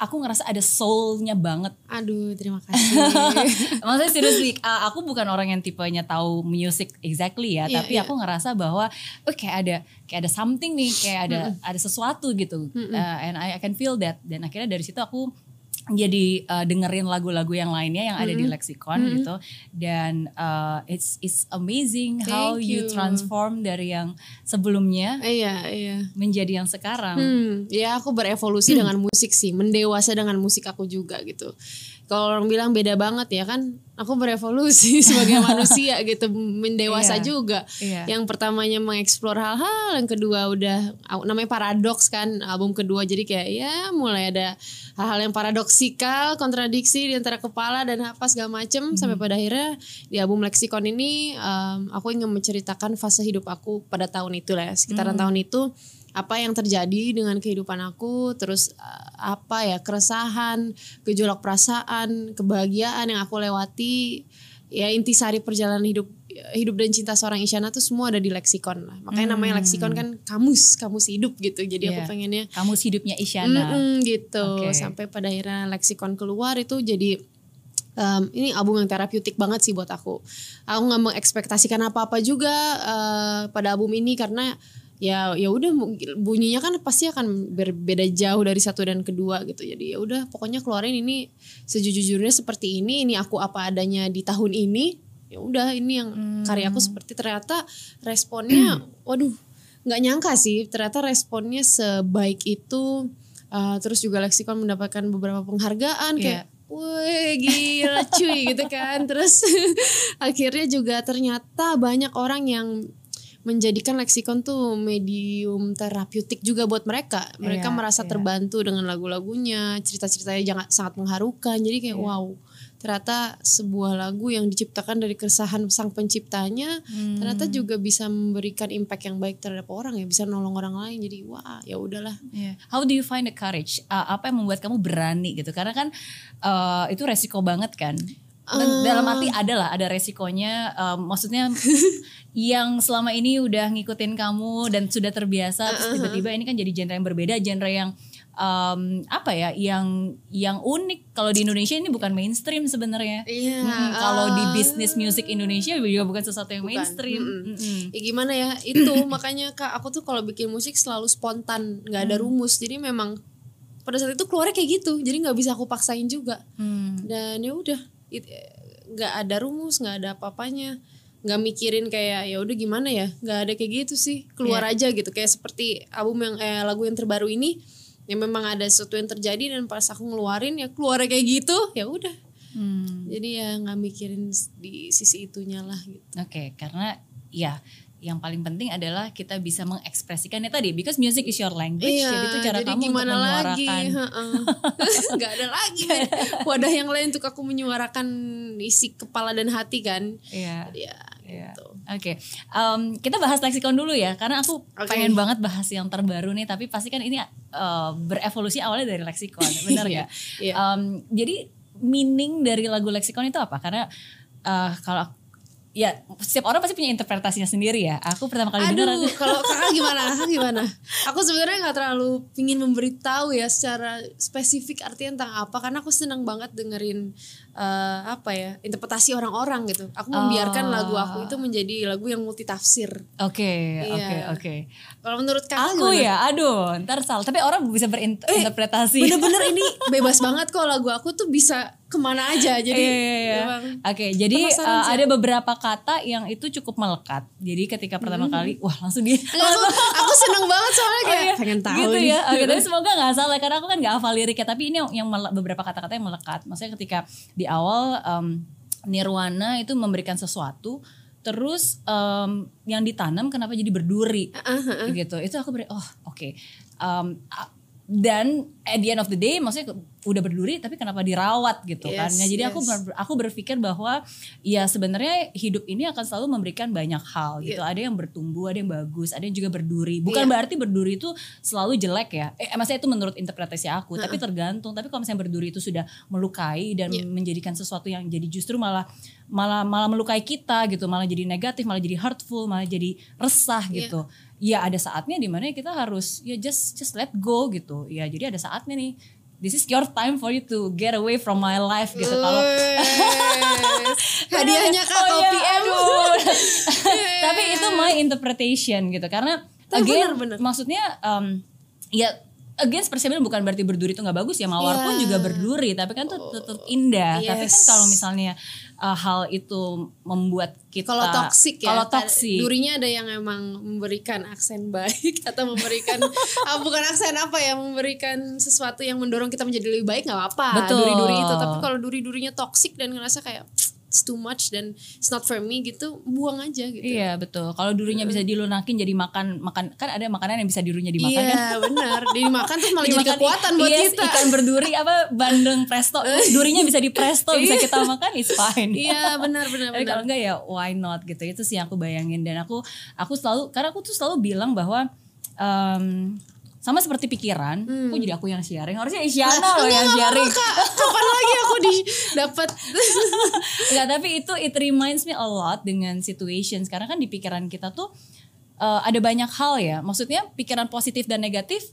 aku ngerasa ada soulnya banget Aduh, terima kasih. Maksudnya seriously, uh, aku bukan orang yang tipenya tahu music exactly ya, Iya, tapi iya. aku ngerasa bahwa oh kayak ada kayak ada something nih, kayak ada ada sesuatu gitu. Uh, and I, I can feel that. Dan akhirnya dari situ aku jadi uh, dengerin lagu-lagu yang lainnya yang ada di leksikon gitu dan uh, it's it's amazing how Thank you you. transform dari yang sebelumnya iya, iya. menjadi yang sekarang. Hmm, ya aku berevolusi dengan musik sih, mendewasa dengan musik aku juga gitu. Kalau orang bilang beda banget ya kan, aku berevolusi sebagai manusia gitu, mendewasa Iya, juga. iya. Yang pertamanya mengeksplor hal-hal, yang kedua udah namanya paradoks kan, album kedua. Jadi kayak ya mulai ada hal-hal yang paradoksikal, kontradiksi di antara kepala dan apa segala macem. Sampai pada akhirnya di album Lexicon ini em, aku ingin menceritakan fase hidup aku pada tahun itu lah, ya, sekitaran tahun itu apa yang terjadi dengan kehidupan aku, terus eh, apa ya keresahan, gejolak perasaan, kebahagiaan yang aku lewati, ya intisari perjalanan hidup hidup dan cinta seorang Isyana tuh semua ada di leksikon lah. Makanya namanya leksikon kan kamus, kamus hidup gitu. Jadi aku Iya. pengennya Kamu hidupnya Isyana. Mm-mm, gitu. Oke. Sampai pada akhirnya leksikon keluar itu jadi em, ini album yang terapeutik banget sih buat aku. Aku nggak mengekspektasikan apa-apa juga eh, pada album ini karena ya ya udah bunyinya kan pasti akan berbeda jauh dari satu dan kedua gitu. Jadi ya udah pokoknya keluarin ini sejujurnya seperti ini, ini aku apa adanya di tahun ini. Ya udah ini yang karyaku seperti ternyata responnya waduh nggak nyangka sih ternyata responnya sebaik itu Uh, terus juga Lexicon mendapatkan beberapa penghargaan kayak Wih gila cuy gitu kan Terus akhirnya juga ternyata banyak orang yang menjadikan leksikon tuh medium terapeutik juga buat mereka. Mereka Iya, merasa iya. terbantu dengan lagu-lagunya, cerita-ceritanya jangan sangat mengharukan. Jadi kayak Iya. wow, ternyata sebuah lagu yang diciptakan dari keresahan sang penciptanya Hmm. ternyata juga bisa memberikan impact yang baik terhadap orang ya, bisa nolong orang lain. Jadi wah, ya udahlah. Yeah. How do you find the courage? Uh, apa yang membuat kamu berani gitu? Karena kan uh, itu resiko banget kan. Dan dalam arti ada lah, ada resikonya. um, maksudnya yang selama ini udah ngikutin kamu dan sudah terbiasa, terus tiba-tiba ini kan jadi genre yang berbeda, genre yang um, apa ya, yang yang unik. Kalau di Indonesia ini bukan mainstream sebenarnya. Iya. Mm, kalau di bisnis music Indonesia juga bukan sesuatu yang Bukan. mainstream. Mm-mm. Mm-mm. Ya gimana ya itu makanya kak aku tuh kalau bikin musik selalu spontan nggak ada rumus jadi memang pada saat itu keluarnya kayak gitu jadi nggak bisa aku paksain juga Hmm. dan ya udah nggak ada rumus nggak ada apa-apanya. Nggak mikirin kayak ya udah gimana ya? Nggak ada kayak gitu sih. Keluar aja gitu. Kayak seperti album yang eh, lagu yang terbaru ini yang memang ada sesuatu yang terjadi dan pas aku ngeluarin ya keluar kayak gitu ya udah. Hmm. jadi ya nggak mikirin di sisi itunya lah gitu. Oke, karena ya yang paling penting adalah kita bisa mengekspresikannya tadi because music is your language jadi itu cara kamu untuk Iya, gimana lagi? menyuarakan. Nggak ada lagi wadah yang lain untuk aku menyuarakan isi kepala dan hati kan. Iya. Ya, Iya. gitu. Oke, Em, kita bahas leksikon dulu ya, karena aku Oke. pengen banget bahas yang terbaru nih. Tapi pasti kan ini eh, berevolusi awalnya dari leksikon, benar ya? Iya. Em, jadi meaning dari lagu leksikon itu apa? Karena eh, kalau ya setiap orang pasti punya interpretasinya sendiri ya. Aku pertama kali dengar Aduh, kalau kakak gimana? Kakak gimana? Aku sebenarnya nggak terlalu ingin memberitahu ya secara spesifik artinya tentang apa karena aku senang banget dengerin eh, apa ya interpretasi orang-orang gitu. Aku membiarkan Oh. lagu aku itu menjadi lagu yang multitafsir. Oke, oke, Iya. oke. Kalau menurut kakak Aku gimana? ya, aduh, ntar salah. Tapi orang bisa berinterpretasi. Bener-bener ini bebas banget kok lagu aku tuh bisa ke mana aja jadi Iya, iya, iya. emang Oke, jadi Penasaran uh, ada beberapa kata yang itu cukup melekat. Jadi ketika pertama kali, wah langsung dia Enggak, aku, aku seneng banget soalnya kayak iya. pengen tahu gitu nih. ya. Oke, tapi semoga nggak salah karena aku kan nggak hafal liriknya. Tapi ini yang, yang beberapa kata-kata yang melekat. Maksudnya ketika di awal um, Nirwana itu memberikan sesuatu, terus um, yang ditanam kenapa jadi berduri gitu. Itu aku ber oh oke. Um, a- dan at the end of the day maksudnya udah berduri tapi kenapa dirawat gitu kan. Yes, Nah, jadi aku yes. ber- aku berpikir bahwa ya sebenarnya hidup ini akan selalu memberikan banyak hal gitu. Ada yang bertumbuh, ada yang bagus, ada yang juga berduri. Bukan Iya. berarti berduri itu selalu jelek ya. Eh maksudnya itu menurut interpretasi aku, tapi tergantung. Tapi kalau misalnya berduri itu sudah melukai dan Iya. menjadikan sesuatu yang jadi justru malah malah malah melukai kita gitu, malah jadi negatif, malah jadi hurtful, malah jadi resah Iya. gitu. Ya ada saatnya di mana kita harus ya just just let go gitu. Ya jadi ada saatnya nih this is your time for you to get away from my life gitu. Kalau hadiahnya kak Oh, kopi aduh. Tapi itu my interpretation gitu karena Tapi again benar-benar. maksudnya um, ya against persiapan bukan berarti berduri itu nggak bagus ya mawar pun Iya. juga berduri tapi kan tuh tetap indah tapi kan Yes. kalau misalnya uh, hal itu membuat kita kalau toksik ya kalau toksik durinya ada yang emang memberikan aksen baik atau memberikan ah, bukan aksen apa ya memberikan sesuatu yang mendorong kita menjadi lebih baik nggak apa-apa. Betul. duri-duri itu. Tapi kalau duri-durinya toksik dan ngerasa kayak it's too much dan it's not for me gitu buang aja gitu. Iya betul. Kalau durinya bisa dilunakin jadi makan makan kan ada makanan yang bisa durinya dimakan kan. Iya benar. Dimakan terus malah jadi Dimakan kekuatan i- buat yes, kita. ikan berduri apa bandeng presto. Durinya bisa di presto bisa kita makan it's fine. iya benar benar benar kalau enggak ya why not gitu. Itu sih yang aku bayangin. Dan aku aku selalu karena aku tuh selalu bilang bahwa em, sama seperti pikiran, kok jadi aku yang sharing? Harusnya Isyana loh yang sharing. kapan lagi aku di dapat Enggak, tapi itu it reminds me a lot dengan situations. Karena kan di pikiran kita tuh eh, ada banyak hal ya. Maksudnya pikiran positif dan negatif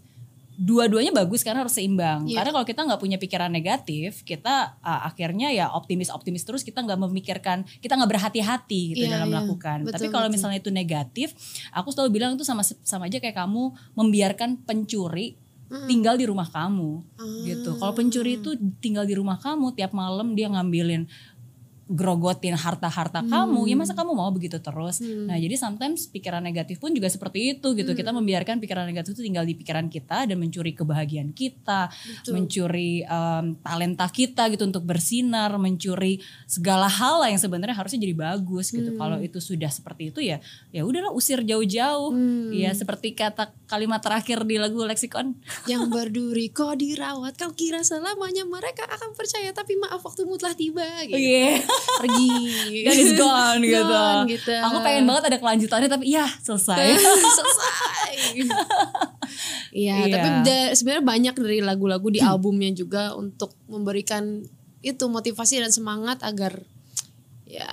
dua-duanya bagus karena harus seimbang. Iya. Karena kalau kita nggak punya pikiran negatif, kita uh, akhirnya ya optimis-optimis terus kita nggak memikirkan, kita nggak berhati-hati gitu Iya, dalam iya. melakukan. Betul, Tapi kalau betul. misalnya itu negatif, aku selalu bilang itu sama sama aja kayak kamu membiarkan pencuri tinggal di rumah kamu gitu. Kalau pencuri itu tinggal di rumah kamu tiap malam dia ngambilin grogotin harta-harta kamu, ya masa kamu mau begitu terus? Nah, jadi sometimes pikiran negatif pun juga seperti itu gitu. Kita membiarkan pikiran negatif itu tinggal di pikiran kita dan mencuri kebahagiaan kita, mencuri em, talenta kita gitu untuk bersinar, mencuri segala hal lah yang sebenarnya harusnya jadi bagus gitu. Kalau itu sudah seperti itu ya, ya udahlah usir jauh-jauh. Ya seperti kata kalimat terakhir di lagu leksikon. yang berduri kau dirawat kau kira selamanya mereka akan percaya tapi maaf waktumu telah tiba gitu Iya. pergi Dan it's gone gitu. Gone, gitu. Aku pengen banget ada kelanjutannya tapi ya selesai. selesai Iya, Iya. tapi sebenarnya banyak dari lagu-lagu di albumnya juga untuk memberikan itu motivasi dan semangat agar ya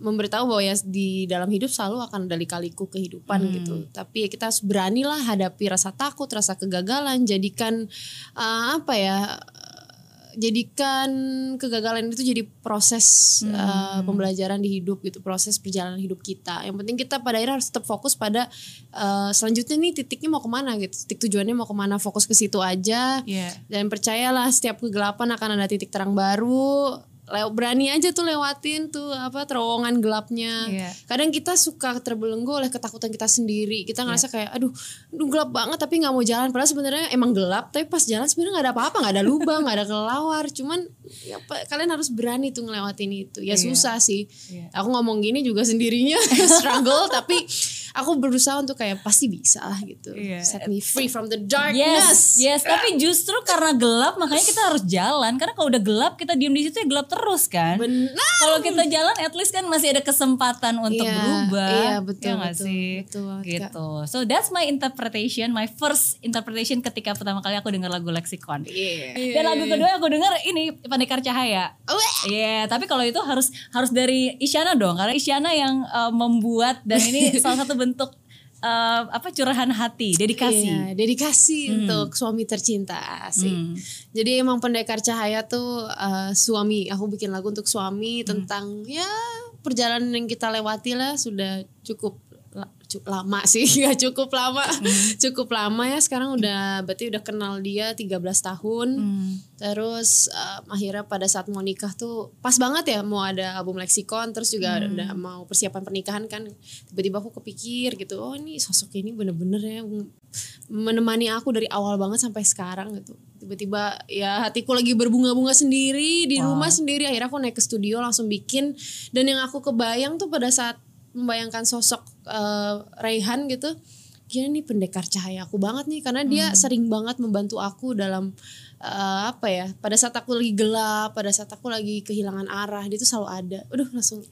memberitahu bahwa ya di dalam hidup selalu akan ada lika-liku kehidupan gitu. Tapi ya kita harus beranilah hadapi rasa takut, rasa kegagalan, jadikan uh, apa ya jadikan kegagalan itu jadi proses uh, pembelajaran di hidup gitu, proses perjalanan hidup kita. Yang penting kita pada akhirnya harus tetap fokus pada uh, selanjutnya nih titiknya mau ke mana gitu, titik tujuannya mau ke mana, fokus ke situ aja. Iya. Dan percayalah setiap kegelapan akan ada titik terang baru. Lew, berani aja tuh lewatin tuh apa terowongan gelapnya. Iya. Kadang kita suka terbelenggu oleh ketakutan kita sendiri. Kita ngerasa kayak aduh, aduh gelap banget tapi nggak mau jalan. Padahal sebenarnya emang gelap, tapi pas jalan sebenarnya nggak ada apa-apa, nggak ada lubang, nggak ada kelelawar. Cuman ya apa, kalian harus berani tuh ngelewatin itu. Ya Iya. susah sih. Iya. Aku ngomong gini juga sendirinya struggle, tapi aku berusaha untuk kayak pasti bisa lah gitu Iya. set me free from the Yes, darkness yes. Tapi justru karena gelap makanya kita harus jalan. Karena kalau udah gelap kita diem di situ ya gelap terus kan. benar Kalau kita jalan at least kan masih ada kesempatan untuk Iya, berubah. iya, betul, Ya betul, sih? betul Kak. gitu. So that's my interpretation, my first interpretation ketika pertama kali aku dengar lagu Lexicon. Iya. Dan lagu kedua aku dengar ini Pendekar Cahaya. Weh. Iya, tapi kalau itu harus harus dari Isyana dong, karena Isyana yang uh, membuat dan ini salah satu bentuk uh, apa curahan hati, dedikasi. Iya, dedikasi untuk suami tercinta sih. Hmm. Jadi emang pendekar cahaya tuh uh, suami. Aku bikin lagu untuk suami tentang ya perjalanan yang kita lewati lah sudah cukup lama sih, ya cukup lama, cukup lama ya. Sekarang udah berarti udah kenal dia 13 tahun. Hmm. Terus um, akhirnya pada saat mau nikah tuh pas banget ya mau ada album Lexicon terus juga udah mau persiapan pernikahan kan tiba-tiba aku kepikir gitu oh ini sosok ini bener-bener ya menemani aku dari awal banget sampai sekarang gitu tiba-tiba ya hatiku lagi berbunga-bunga sendiri di Wow. rumah sendiri akhirnya aku naik ke studio langsung bikin dan yang aku kebayang tuh pada saat membayangkan sosok eh, Raihan gitu gila nih pendekar cahaya aku banget nih karena dia sering banget membantu aku dalam eh, apa ya pada saat aku lagi gelap pada saat aku lagi kehilangan arah dia tuh selalu ada. Aduh langsung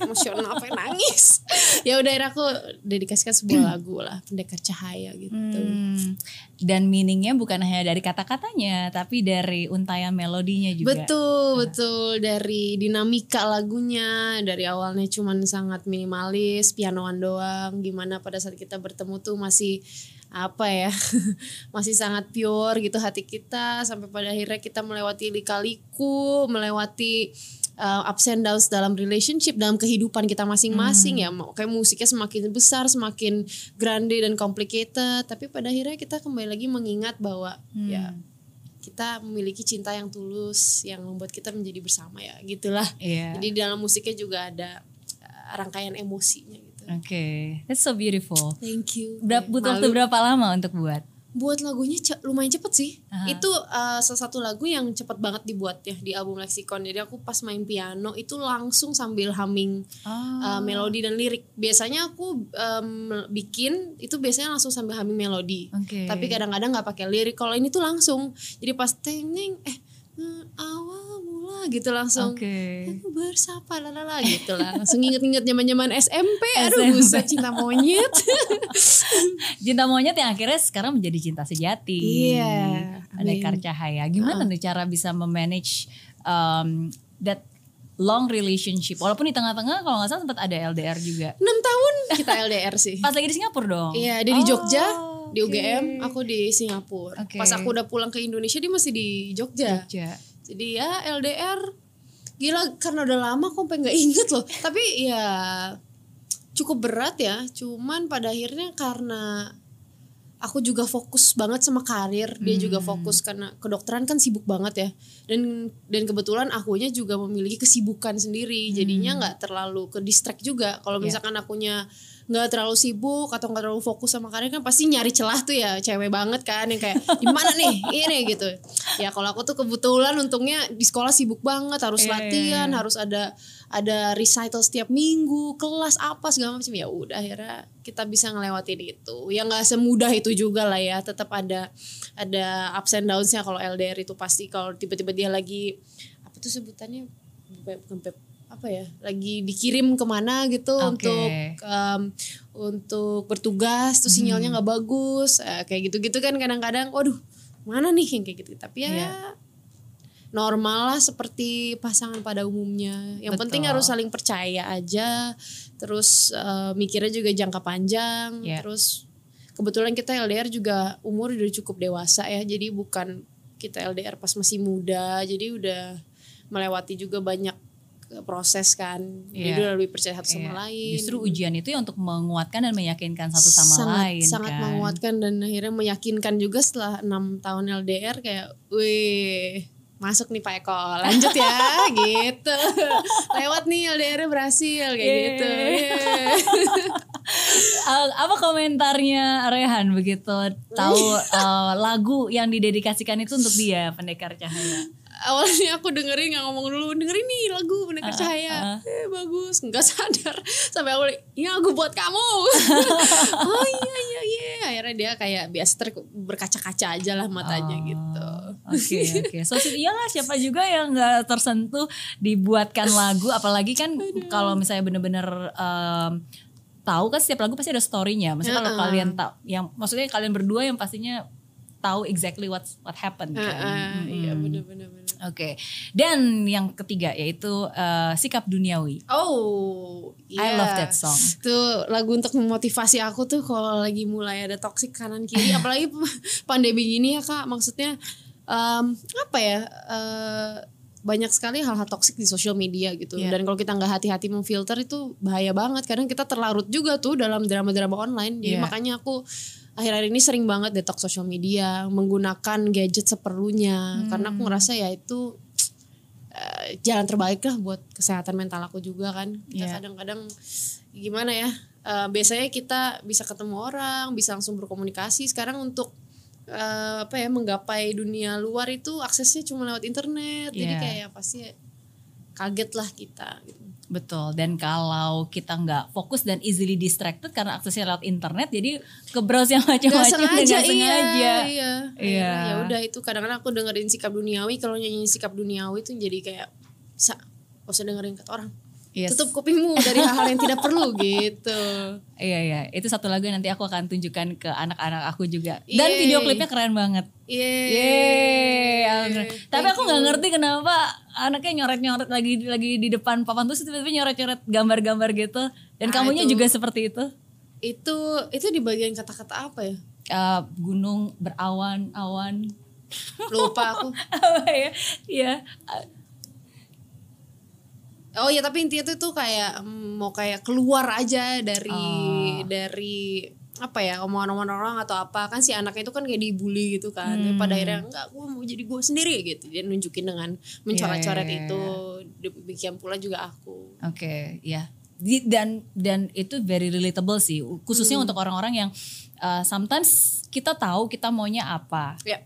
emosional apa nangis. Ya udah akhirnya aku dedikasikan sebuah lagu lah pendekar cahaya gitu. Hmm. Dan meaningnya bukan hanya dari kata-katanya, tapi dari untayan melodinya juga. Betul, betul. Dari dinamika lagunya dari awalnya cuman sangat minimalis, pianoan doang, gimana pada saat kita bertemu tuh masih apa ya masih sangat pure gitu hati kita sampai pada akhirnya kita melewati lika-liku melewati uh, ups and downs dalam relationship dalam kehidupan kita masing-masing ya. Mau kayak musiknya semakin besar semakin grande dan complicated tapi pada akhirnya kita kembali lagi mengingat bahwa ya kita memiliki cinta yang tulus yang membuat kita menjadi bersama ya gitulah. Iya. jadi dalam musiknya juga ada uh, rangkaian emosinya Oke, that's so beautiful. thank you. Berapa butuh waktu berapa lama untuk buat? buat lagunya ce- lumayan cepet sih. Aha. itu uh, salah satu lagu yang cepet banget dibuat ya di album Lexicon. Jadi aku pas main piano itu langsung sambil humming uh, melodi dan lirik. Biasanya aku um, bikin itu biasanya langsung sambil humming melodi. Oke. tapi kadang-kadang nggak pakai lirik. Kalau ini tuh langsung. Jadi pas teng neng, eh eh, awal mula gitu langsung Oke. aku bersapa lalala gitu lah langsung inget-inget zaman-zaman SMP aduh SMP. buset cinta monyet Cinta monyet yang akhirnya sekarang menjadi cinta sejati. Iya, Pendekar amin. cahaya. Gimana tuh cara bisa memanage um, that long relationship? Walaupun di tengah-tengah kalau nggak salah sempat ada LDR juga. 6 tahun kita LDR sih Pas lagi di Singapura dong. Iya, dia di Jogja, Oh, di. UGM, aku di Singapura. Oke. Pas aku udah pulang ke Indonesia dia masih di Jogja. Jogja. Jadi ya LDR gila karena udah lama aku sampai nggak inget loh. Tapi ya cukup berat ya. Cuman pada akhirnya karena aku juga fokus banget sama karir, dia juga Hmm. fokus karena kedokteran kan sibuk banget ya. Dan dan kebetulan akunya juga memiliki kesibukan sendiri. Jadinya nggak terlalu ke distract juga. Kalau Hmm. Ya. misalkan akunya nggak terlalu sibuk atau nggak terlalu fokus sama karir kan pasti nyari celah tuh ya cewek banget kan yang kayak di mana nih? Ini gitu. Ya kalau aku tuh kebetulan untungnya di sekolah sibuk banget harus Iya, iya, latihan iya. harus ada ada recital setiap minggu kelas apa segala macam. Ya udah akhirnya kita bisa ngelewatin itu. Ya nggak semudah itu juga lah ya tetap ada ada ups and downsnya. Kalau LDR itu pasti kalau tiba-tiba dia lagi apa tuh sebutannya? Bukan apa ya lagi dikirim ke mana gitu Oke. untuk em, untuk bertugas tuh sinyalnya nggak bagus eh, kayak gitu-gitu kan kadang-kadang waduh mana nih yang kayak gitu tapi ya Iya. normal lah seperti pasangan pada umumnya yang Betul. penting harus saling percaya aja terus eh, mikirnya juga jangka panjang Iya. terus kebetulan kita LDR juga umur udah cukup dewasa ya jadi bukan kita LDR pas masih muda jadi udah melewati juga banyak proses kan Iya. jadi udah lebih percaya satu sama Iya. lain Justru ujian itu ya untuk menguatkan dan meyakinkan satu sama sangat, lain sangat kan. menguatkan dan akhirnya meyakinkan juga setelah enam tahun LDR kayak wih masuk nih Pak Eko lanjut ya gitu lewat nih LDR berhasil kayak Yeay. gitu Yeay. Eh, apa komentarnya Rehan begitu tahu eh, lagu yang didedikasikan itu untuk dia pendekar cahaya? Awalnya aku dengerin nggak ngomong dulu dengerin nih lagu mendengar Ah, cahaya ah. eh bagus. Nggak sadar. Sampai aku ini lagu buat kamu. Oh iya iya iya. Akhirnya dia kayak biasa ter- berkaca-kaca aja lah matanya Oh, gitu. Oke oke. So iyalah siapa juga yang nggak tersentuh dibuatkan lagu, apalagi kan kalau misalnya bener-bener em, tahu kan setiap lagu pasti ada storynya. Maksudnya kalau kalian tak, yang maksudnya kalian berdua yang pastinya tahu exactly what what happened kan. Ah, ah, iya bener-bener Oke. Dan yang ketiga yaitu eh, sikap duniawi. oh I iya. love that song. itu lagu untuk memotivasi aku tuh kalau lagi mulai ada toxic kanan kiri apalagi pandemi gini ya kak maksudnya em, apa ya eh, banyak sekali hal-hal toksik di sosial media gitu Iya. dan kalau kita nggak hati-hati memfilter itu bahaya banget kadang kita terlarut juga tuh dalam drama-drama online jadi Iya. makanya aku akhir-akhir ini sering banget detox sosial media menggunakan gadget seperlunya karena aku ngerasa ya itu eh, jalan terbaik lah buat kesehatan mental aku juga kan kita Iya. kadang-kadang gimana ya eh, biasanya kita bisa ketemu orang bisa langsung berkomunikasi sekarang untuk eh, apa ya menggapai dunia luar itu aksesnya cuma lewat internet jadi Iya. kayak pasti kaget lah kita gitu. Betul. Dan kalau kita nggak fokus dan easily distracted karena aksesnya lewat internet, jadi ke browse yang Gak macam-macam dan sengaja, nggak sengaja. iya iya Iya. ya udah itu kadang-kadang aku dengerin sikap duniawi kalau nyanyi sikap duniawi itu jadi kayak sa gak usah dengerin kata orang Yes. tutup kupingmu dari hal-hal yang tidak perlu gitu Iya iya, itu satu lagu yang nanti aku akan tunjukkan ke anak-anak aku juga. Dan Yeay. video klipnya keren banget. Yeay. Yeay. Tapi aku nggak ngerti kenapa anaknya nyoret-nyoret lagi lagi di depan papan terus tiba-tiba nyoret-nyoret gambar-gambar gitu. Dan Ah, kamunya itu. juga seperti itu. itu itu di bagian kata-kata apa ya Eh, gunung berawan-awan. lupa aku Apa ya? Iya. Oh ya tapi intinya tuh tuh kayak mm, mau kayak keluar aja dari Oh. dari apa ya omongan-omongan orang atau apa. Kan si anaknya itu kan kayak dibully gitu kan. Tapi Hmm. pada akhirnya enggak gue mau jadi gue sendiri gitu. Dia nunjukin dengan mencoret-coret Iya, iya, itu. Demikian pula juga aku. Oke, ya. Di- Dan dan itu very relatable sih, khususnya Hmm. untuk orang-orang yang uh, sometimes kita tahu kita maunya apa, ya.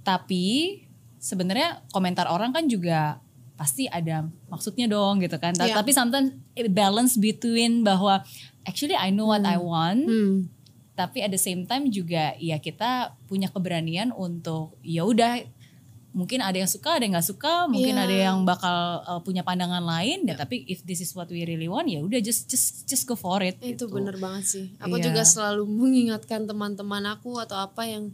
Tapi sebenarnya komentar orang kan juga pasti ada maksudnya dong gitu kan. Iya. Tapi sometimes it balance between bahwa actually I know what I want, hmm. tapi at the same time juga ya kita punya keberanian untuk ya udah mungkin ada yang suka ada yang nggak suka mungkin Iya. ada yang bakal uh, punya pandangan lain ya tapi if this is what we really want ya udah just just just go for it itu gitu. bener banget sih aku Iya. juga selalu mengingatkan teman-teman aku atau apa yang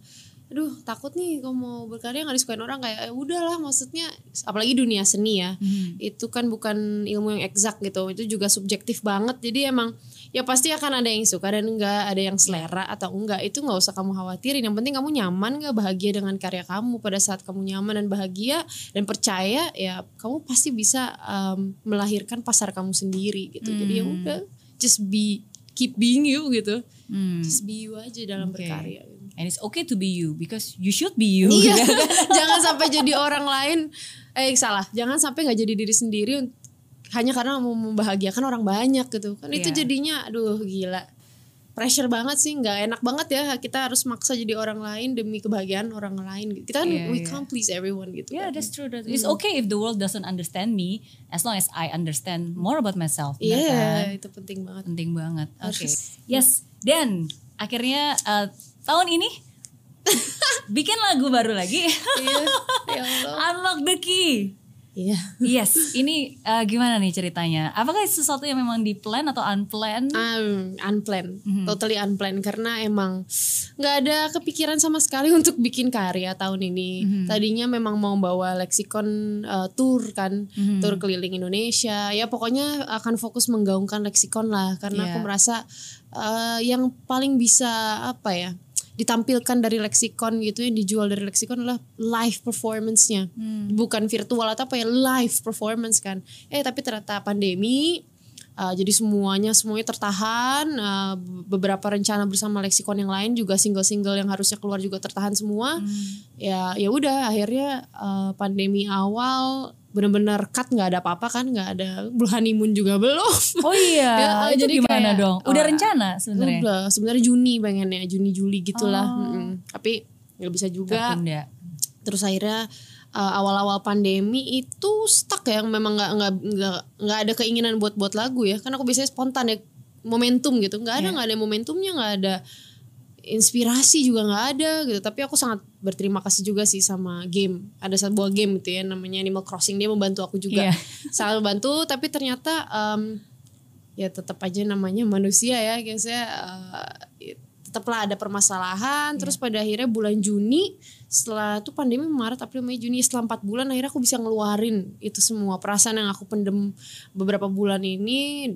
aduh takut nih kalau mau berkarya nggak disukain orang kayak eh, udahlah maksudnya apalagi dunia seni ya Mhm. itu kan bukan ilmu yang eksak gitu itu juga subjektif banget jadi emang ya pasti akan ada yang suka dan enggak ada yang selera atau enggak itu nggak usah kamu khawatirin yang penting kamu nyaman nggak bahagia dengan karya kamu pada saat kamu nyaman dan bahagia dan percaya ya kamu pasti bisa um, melahirkan pasar kamu sendiri gitu jadi ya Hmm. udah just be keep being you gitu Hmm. just be you aja dalam Oke. berkarya and it's okay to be you because you should be you iya jangan sampai jadi orang lain eh salah jangan sampai nggak jadi diri sendiri hanya karena mau membahagiakan orang banyak gitu kan itu Iya. jadinya aduh gila pressure banget sih nggak enak banget ya kita harus maksa jadi orang lain demi kebahagiaan orang lain kita kan Iya, we iya. can't please everyone gitu Yeah, kan. that's true. That's, It's okay if the world doesn't understand me, as long as I understand more about myself. Iya, benar kan? itu penting banget. penting banget. Oke, Harus. yes. Dan akhirnya uh, tahun ini bikin lagu baru lagi. Iya, ya. Unlock the key. Iya. Yes, ini uh, gimana nih ceritanya? Apakah sesuatu yang memang di plan atau unplanned? Um, unplanned, Mhm. totally unplanned karena emang nggak ada kepikiran sama sekali untuk bikin karya tahun ini. Mhm. Tadinya memang mau bawa leksikon uh, tour kan, Mhm. tour keliling Indonesia. Ya pokoknya akan fokus menggaungkan leksikon lah karena Iya. aku merasa uh, yang paling bisa apa ya ditampilkan dari leksikon gitu yang dijual dari leksikon adalah live performance-nya. Hmm. bukan virtual atau apa ya live performance kan. Eh tapi ternyata pandemi uh, jadi semuanya semuanya tertahan uh, beberapa rencana bersama leksikon yang lain juga single-single yang harusnya keluar juga tertahan semua. Ya ya udah akhirnya uh, pandemi awal benar-benar cut nggak ada apa-apa kan nggak ada honeymoon juga belum Oh iya, Ya, itu jadi gimana kayak, dong? Udah oh, rencana sebenarnya? udah sebenarnya Juni pengennya Juni Juli gitulah Oh. Mm-mm. tapi nggak bisa juga Tertunda. terus akhirnya uh, awal-awal pandemi itu stuck ya memang nggak nggak nggak nggak ada keinginan buat buat lagu ya karena aku biasanya spontan ya momentum gitu nggak ada Iya. nggak ada momentumnya nggak ada inspirasi juga nggak ada gitu tapi aku sangat berterima kasih juga sih sama game. Ada sebuah game gitu ya namanya Animal Crossing. Dia membantu aku juga. Iya. sangat membantu tapi ternyata em, ya tetap aja namanya manusia ya kayak saya eh, tetaplah ada permasalahan. Terus pada akhirnya bulan Juni setelah itu pandemi Maret April Mei Juni setelah empat bulan akhirnya aku bisa ngeluarin itu semua perasaan yang aku pendem beberapa bulan ini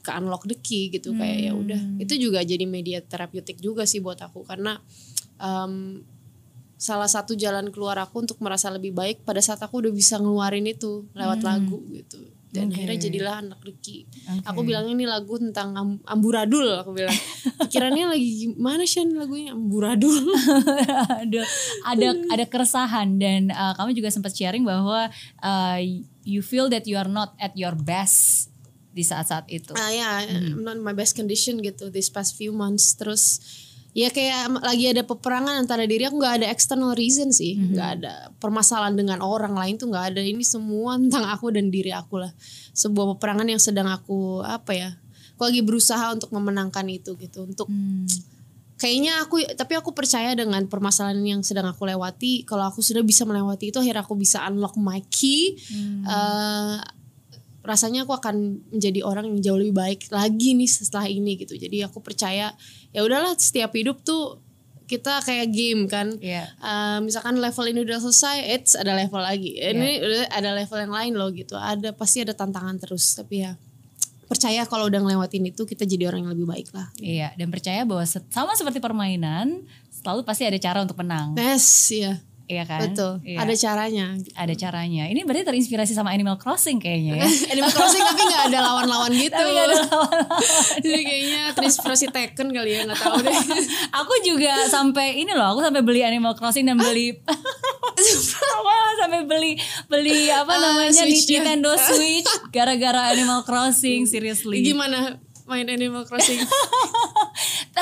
ke unlock the key gitu. Kayak ya udah. Itu juga jadi media terapeutik juga sih buat aku. Karena em, salah satu jalan keluar aku untuk merasa lebih baik pada saat aku udah bisa ngeluarin itu lewat lagu gitu. Dan Oke. akhirnya jadilah anak Riki Oke. aku bilangnya ini lagu tentang am- amburadul aku bilang. Pikirannya lagi gimana sih lagunya? Amburadul. Ada ada ada keresahan dan uh, kamu juga sempat sharing bahwa uh, you feel that you are not at your best di saat-saat itu. ah ya I'm not in my best condition gitu this past few months. Terus ya kayak lagi ada peperangan antara diri aku nggak ada external reason sih. Nggak ada permasalahan dengan orang lain tuh nggak ada. Ini semua tentang aku dan diri aku lah. Sebuah peperangan yang sedang aku apa ya aku lagi berusaha untuk memenangkan itu gitu. Untuk Hmm. kayaknya aku tapi aku percaya dengan permasalahan yang sedang aku lewati. Kalau aku sudah bisa melewati itu akhirnya aku bisa unlock my key. Hmm. eh, rasanya aku akan menjadi orang yang jauh lebih baik lagi nih setelah ini gitu. Jadi aku percaya ya udahlah setiap hidup tuh kita kayak game kan Iya. Eh, misalkan level ini udah selesai, it's ada level lagi. Ini udah ada level yang lain loh gitu. Ada pasti ada tantangan terus. Tapi ya percaya kalau udah ngelewatin itu kita jadi orang yang lebih baik lah. Iya, dan percaya bahwa sama seperti permainan, selalu pasti ada cara untuk menang. Yes, iya. Iya kan? Betul. Iya. Ada caranya. Ada caranya. Ini berarti terinspirasi sama Animal Crossing kayaknya ya. Animal Crossing tapi nggak ada lawan-lawan gitu. Tapi nggak ada Jadi kayaknya terinspirasi Tekken kali ya nggak tahu deh. aku juga sampai ini loh, aku sampai beli Animal Crossing dan beli sampai beli beli apa Ah, namanya Switch. Nintendo Switch gara-gara Animal Crossing seriously. Gimana main Animal Crossing?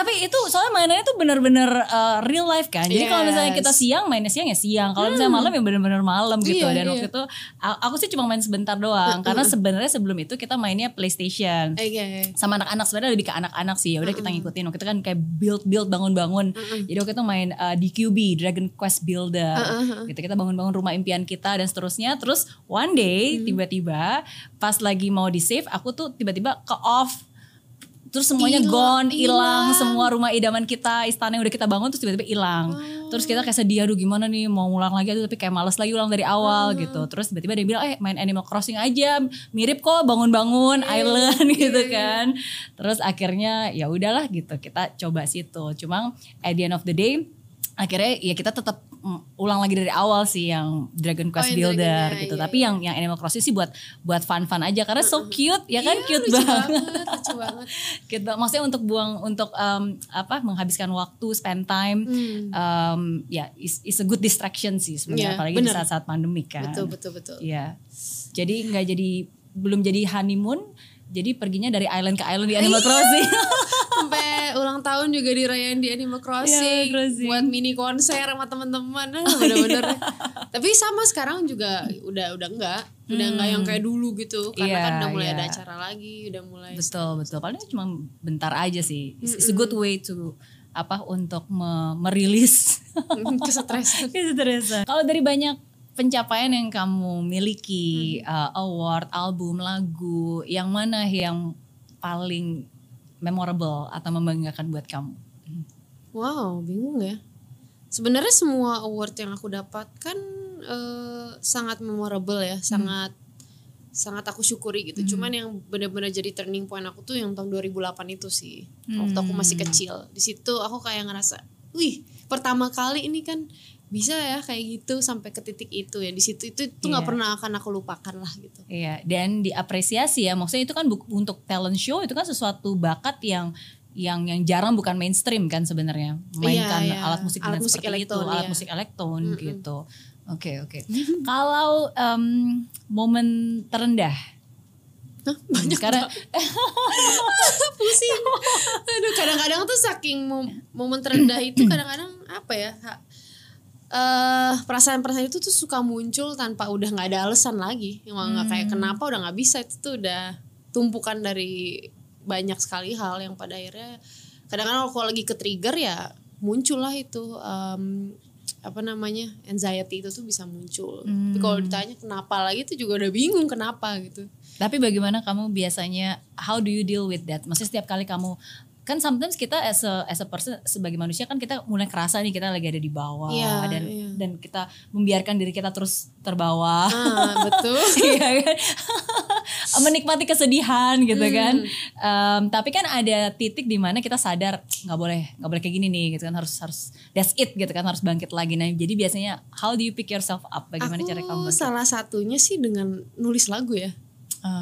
Tapi itu soalnya mainannya tuh bener-bener uh, real life kan. Jadi kalau misalnya kita Yes. siang mainnya siang ya siang. Kalau misalnya malam ya bener-bener malam gitu. Iya, Dan iya. waktu itu aku sih cuma main sebentar doang. Karena sebenarnya sebelum itu kita mainnya PlayStation. Oke. sama anak-anak sebenarnya lebih ke anak-anak sih ya udah kita ngikutin waktu itu kan kayak build build bangun-bangun jadi waktu itu main uh, DQB Dragon Quest Builder gitu kita bangun-bangun rumah impian kita dan seterusnya terus one day tiba-tiba pas lagi mau di save aku tuh tiba-tiba ke off terus semuanya gone hilang semua rumah idaman kita istana yang udah kita bangun terus tiba-tiba hilang. Terus kita kayak sedih aduh gimana nih? Mau ngulang lagi? Aduh tapi kayak males lagi ulang dari awal gitu. Terus tiba-tiba dia bilang eh main Animal Crossing aja. Mirip kok bangun-bangun island gitu kan. Terus akhirnya ya udahlah gitu kita coba situ. Cuma at the end of the day akhirnya ya kita tetap ulang lagi dari awal sih yang Dragon Quest yang Builder Dragon, gitu iya, tapi yang yang Animal Crossing sih buat buat fun-fun aja karena so cute ya kan Iya, cute lucu banget lucu banget. Cute banget. maksudnya untuk buang untuk um, apa menghabiskan waktu spend time Hmm. um, ya is, is a good distraction sih sebenarnya Iya, apalagi di bener. saat-saat pandemi kan Betul betul betul. Iya. Jadi nggak jadi belum jadi honeymoon, jadi perginya dari island ke island di Animal Crossing. Sampai ulang tahun juga dirayain di Animal Crossing, Iya, Crossing. buat mini konser sama teman-teman. Ah, bener-bener. Tapi sama sekarang juga udah udah enggak, udah enggak yang kayak dulu gitu. Karena Iya, kan udah mulai iya. ada acara lagi, udah mulai betul betul. Paling cuma bentar aja sih. It's, it's a good way to apa untuk me- merilis kesetresan. kesetresan. Kalau dari banyak pencapaian yang kamu miliki, uh, award, album, lagu, yang mana yang paling memorable atau membanggakan buat kamu? Wow, bingung ya. Sebenarnya semua award yang aku dapatkan eh, sangat memorable ya, sangat sangat aku syukuri gitu. Cuman yang benar-benar jadi turning point aku tuh yang tahun 2008 itu sih. Waktu aku masih kecil. Di situ aku kayak ngerasa, "Wih, pertama kali ini kan bisa ya kayak gitu sampai ke titik itu ya. Di situ itu itu nggak Iya. pernah akan aku lupakan lah gitu." Iya, dan diapresiasi ya. Maksudnya itu kan untuk talent show itu kan sesuatu bakat yang yang yang jarang bukan mainstream kan sebenarnya. Mainkan Iya, iya. alat musik Alat dengan musik seperti itu, alat iya. musik elektron gitu. Oke, oke. Kalau em, momen terendah Hah, banyak karena pusing. Aduh, kadang-kadang tuh saking mom- momen terendah itu kadang-kadang apa ya? ha- eh perasaan-perasaan itu tuh suka muncul tanpa udah nggak ada alasan lagi. Yang nggak kayak kenapa udah nggak bisa itu tuh udah tumpukan dari banyak sekali hal yang pada akhirnya kadang-kadang kalau lagi ke trigger ya muncullah itu em, apa namanya anxiety itu tuh bisa muncul. Tapi kalau ditanya kenapa lagi itu juga udah bingung kenapa gitu. Tapi bagaimana kamu biasanya how do you deal with that? Maksudnya setiap kali kamu kan sometimes kita as a, as a person sebagai manusia kan kita mulai kerasa nih kita lagi ada di bawah Iya, dan iya. dan kita membiarkan diri kita terus terbawa. ah betul Iya kan? menikmati kesedihan gitu Hmm. kan. Em, tapi kan ada titik di mana kita sadar nggak boleh nggak boleh kayak gini nih gitu kan harus harus that's it gitu kan harus bangkit lagi. Nah jadi biasanya how do you pick yourself up? Bagaimana aku cara kamu bangkit? salah satunya sih dengan nulis lagu ya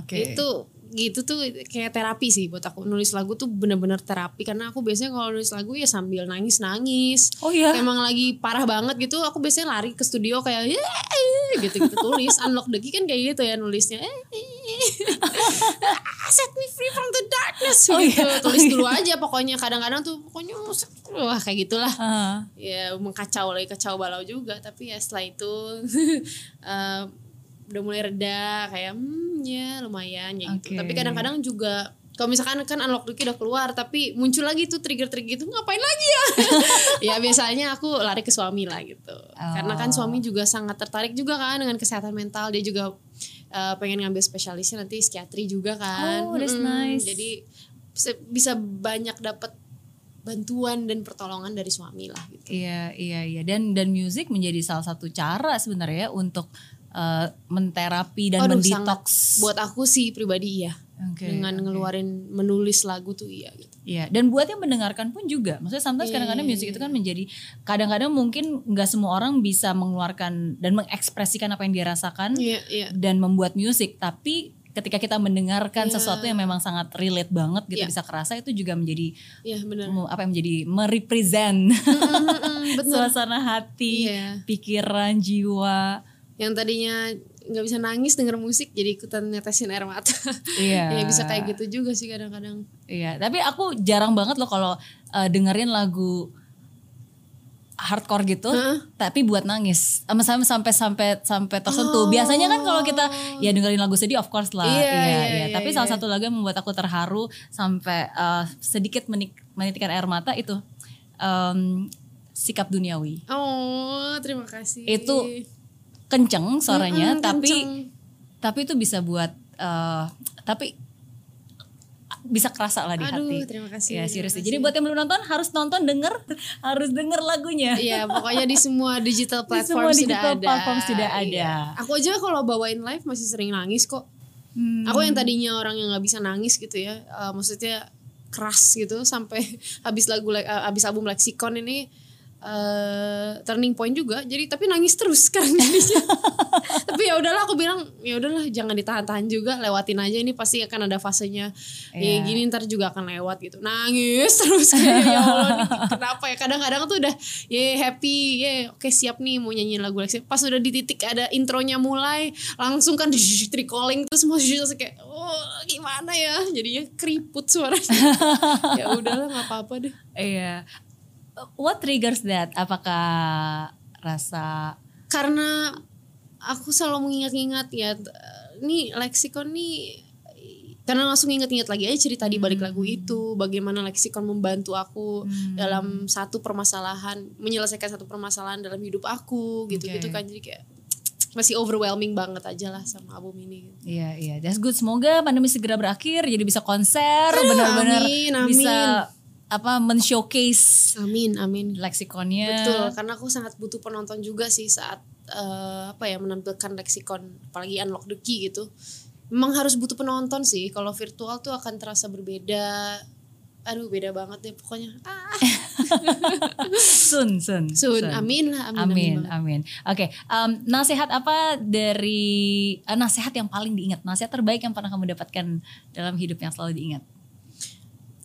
Oke. itu gitu tuh kayak terapi sih buat aku. Nulis lagu tuh bener-bener terapi. Karena aku biasanya kalau nulis lagu ya sambil nangis nangis Oh iya. emang lagi parah banget gitu aku biasanya lari ke studio kayak gitu gitu tulis. Unlock the key kan kayak gitu ya nulisnya. "Eh, set me free from the darkness Oh gitu. iya, tulis oh iya. dulu aja pokoknya. Kadang-kadang tuh pokoknya wah kayak gitulah. Ah. ya mengkacau lagi kacau balau juga. Tapi ya setelah itu eh, udah mulai reda kayak hmm ya lumayan ya gitu Oke. tapi kadang-kadang juga kalau misalkan kan unlock key udah keluar tapi muncul lagi tuh trigger-trigger itu ngapain lagi ya ya biasanya aku lari ke suami lah gitu karena kan Oh. suami juga sangat tertarik juga kan dengan kesehatan mental dia juga eh, pengen ngambil spesialisnya nanti psikiatri juga kan Oh, that's nice. jadi bisa- bisa banyak dapat bantuan dan pertolongan dari suami lah gitu Iya, iya, iya. Dan dan musik menjadi salah satu cara sebenarnya untuk eh, menterapi dan Aduh, mendetox. sangat. buat aku sih pribadi iya Oke, dengan oke. ngeluarin menulis lagu tuh iya gitu Iya, dan buat yang mendengarkan pun juga. Maksudnya sometimes Iya, kadang-kadang iya, musik itu kan menjadi kadang-kadang mungkin nggak semua orang bisa mengeluarkan dan mengekspresikan apa yang dia rasakan iya iya dan membuat musik, tapi ketika kita mendengarkan Iya. sesuatu yang memang sangat relate banget gitu Iya. bisa kerasa itu juga menjadi iya benar mu- apa yang menjadi merepresent benar suasana hati, Iya. pikiran, jiwa. Yang tadinya nggak bisa nangis denger musik jadi ikutan netesin air mata Iya. ya bisa kayak gitu juga sih kadang-kadang Iya, tapi aku jarang banget loh kalau uh, dengerin lagu hardcore gitu, Heeh. tapi buat nangis, sama sampai sampai sampai sampai tersentuh. Biasanya kan kalau kita ya dengerin lagu sedih, of course lah, Oh. Iya, iya, iya, iya. iya, Tapi iya. salah satu lagu yang membuat aku terharu sampai uh, sedikit menik menitikkan air mata itu um, sikap duniawi. oh terima kasih Itu Kenceng suaranya, Mm-mm, tapi kenceng. tapi itu bisa buat uh, tapi bisa kerasa lah di aduh hati. terima Ya kasih seriously. kasih. Jadi buat yang belum nonton harus nonton denger harus denger lagunya. Iya, pokoknya di semua digital Di platform semua sudah digital ada. platform sudah ada. Iya. Aku aja kalau bawain live masih sering nangis kok. Hmm. Aku yang tadinya orang yang nggak bisa nangis gitu ya, eh, maksudnya keras gitu sampai habis lagu eh, habis album Lexicon ini eh turning point juga. Jadi tapi nangis terus sekarang jadinya. tapi ya udahlah aku bilang ya udahlah jangan ditahan-tahan juga, lewatin aja ini pasti akan ada fasenya. Iya. Ya gini ntar juga akan lewat gitu. Nangis terus kayak ya Allah nih kenapa ya? Kadang-kadang tuh udah ya happy, ya oke siap nih mau nyanyiin lagu Lexicon. Pas udah di titik ada intronya mulai, langsung kan recalling terus semua terus kayak oh gimana ya? Jadinya keriput suaranya. ya udahlah nggak apa-apa deh. Iya. What triggers that? Apakah rasa Karena aku selalu mengingat-ingat ya nih leksikon nih karena langsung inget-inget lagi aja cerita di balik lagu itu bagaimana leksikon membantu aku dalam satu permasalahan menyelesaikan satu permasalahan dalam hidup aku gitu-gitu kan jadi kayak masih overwhelming banget aja lah sama album ini Iya iya, that's good. Semoga pandemi segera berakhir, jadi bisa konser, benar-benar amin, amin. bisa apa men-showcase amin amin leksikonnya. Betul, karena aku sangat butuh penonton juga sih saat eh, apa ya menampilkan leksikon, apalagi unlock the key gitu. Memang harus butuh penonton sih. Kalau virtual tuh akan terasa berbeda. Aduh, beda banget deh pokoknya. Ah, Sun, sun, sun, amin lah, amin, amin. Amin, amin. Oke, em, nasihat apa dari eh, nasihat yang paling diingat, nasihat terbaik yang pernah kamu dapatkan dalam hidup yang selalu diingat?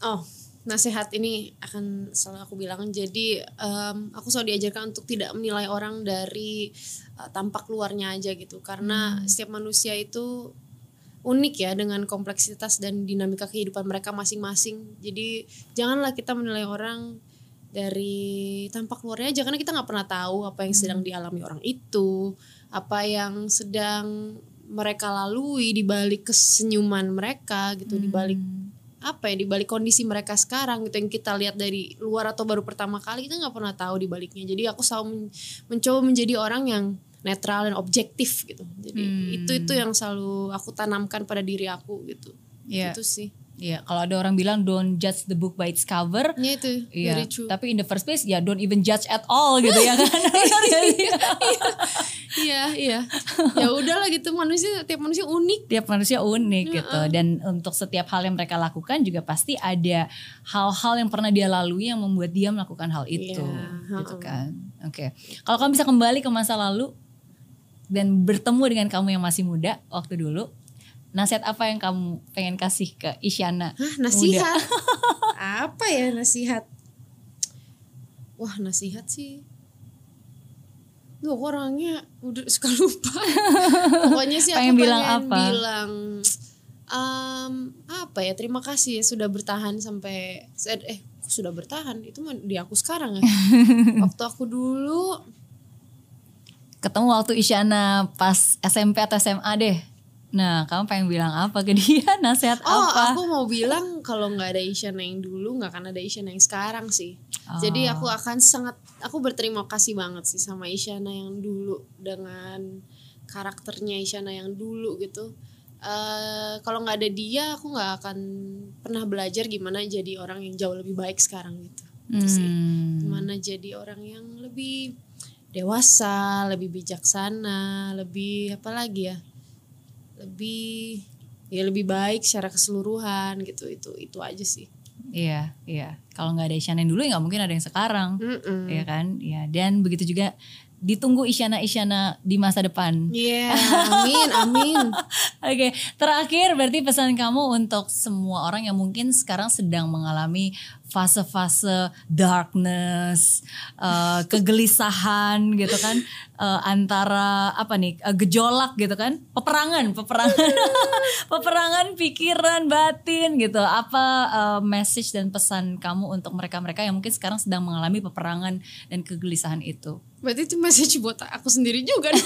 Oh, nasihat ini akan selalu aku bilang. Jadi em, aku selalu diajarkan untuk tidak menilai orang dari eh, tampak luarnya aja gitu. Karena setiap manusia itu unik ya dengan kompleksitas dan dinamika kehidupan mereka masing-masing. Jadi janganlah kita menilai orang dari tampak luarnya aja karena kita nggak pernah tahu apa yang sedang dialami orang itu apa yang sedang mereka lalui di balik kesenyuman mereka gitu di balik apa ya di balik kondisi mereka sekarang gitu yang kita lihat dari luar atau baru pertama kali kita nggak pernah tahu di baliknya jadi aku selalu men- mencoba menjadi orang yang netral dan objektif gitu jadi Hmm. itu itu yang selalu aku tanamkan pada diri aku gitu Iya. itu sih Iya, kalau ada orang bilang don't judge the book by its cover, ya itu. Iya, very true. tapi in the first place ya don't even judge at all gitu ya. Kan. Iya iya. Ya udahlah gitu manusia tiap manusia unik. Tiap manusia unik gitu. Dan untuk setiap hal yang mereka lakukan juga pasti ada hal-hal yang pernah dia lalui yang membuat dia melakukan hal itu Iya, gitu kan. Oke. Kalau kamu bisa kembali ke masa lalu dan bertemu dengan kamu yang masih muda waktu dulu, nasihat apa yang kamu pengen kasih ke Isyana? Hah, nasihat apa ya nasihat wah nasihat sih Duh, aku orangnya udah suka lupa. Pokoknya sih Pengen aku bilang pengen apa? bilang em, apa ya terima kasih ya sudah bertahan sampai eh sudah bertahan itu mah di aku sekarang ya. Waktu aku dulu Ketemu waktu Isyana pas SMP atau SMA deh. Nah, kamu pengen bilang apa ke dia? Nasihat Oh, apa? aku mau bilang kalau nggak ada Isyana yang dulu, nggak akan ada Isyana yang sekarang sih. Jadi Oh. aku akan sangat, aku berterima kasih banget sih sama Isyana yang dulu dengan karakternya Isyana yang dulu gitu. eh kalau nggak ada dia, aku nggak akan pernah belajar gimana jadi orang yang jauh lebih baik sekarang gitu. Itu sih. Hmm. Gimana jadi orang yang lebih dewasa, lebih bijaksana, lebih apa lagi ya? Lebih ya lebih baik secara keseluruhan gitu. Itu itu aja sih. Iya, iya. Kalau nggak ada Isyana yang dulu ya nggak mungkin ada yang sekarang, Mm-mm. ya kan? Ya, dan begitu juga ditunggu Isyana-Isyana di masa depan. Iya, amin, amin. Oke, terakhir berarti pesan kamu untuk semua orang yang mungkin sekarang sedang mengalami fase-fase darkness, eh, kegelisahan gitu kan, eh, antara apa nih eh, gejolak gitu kan, peperangan, peperangan, peperangan pikiran batin gitu. Apa eh, message dan pesan kamu untuk mereka-mereka yang mungkin sekarang sedang mengalami peperangan dan kegelisahan itu? Berarti itu message buat aku sendiri juga.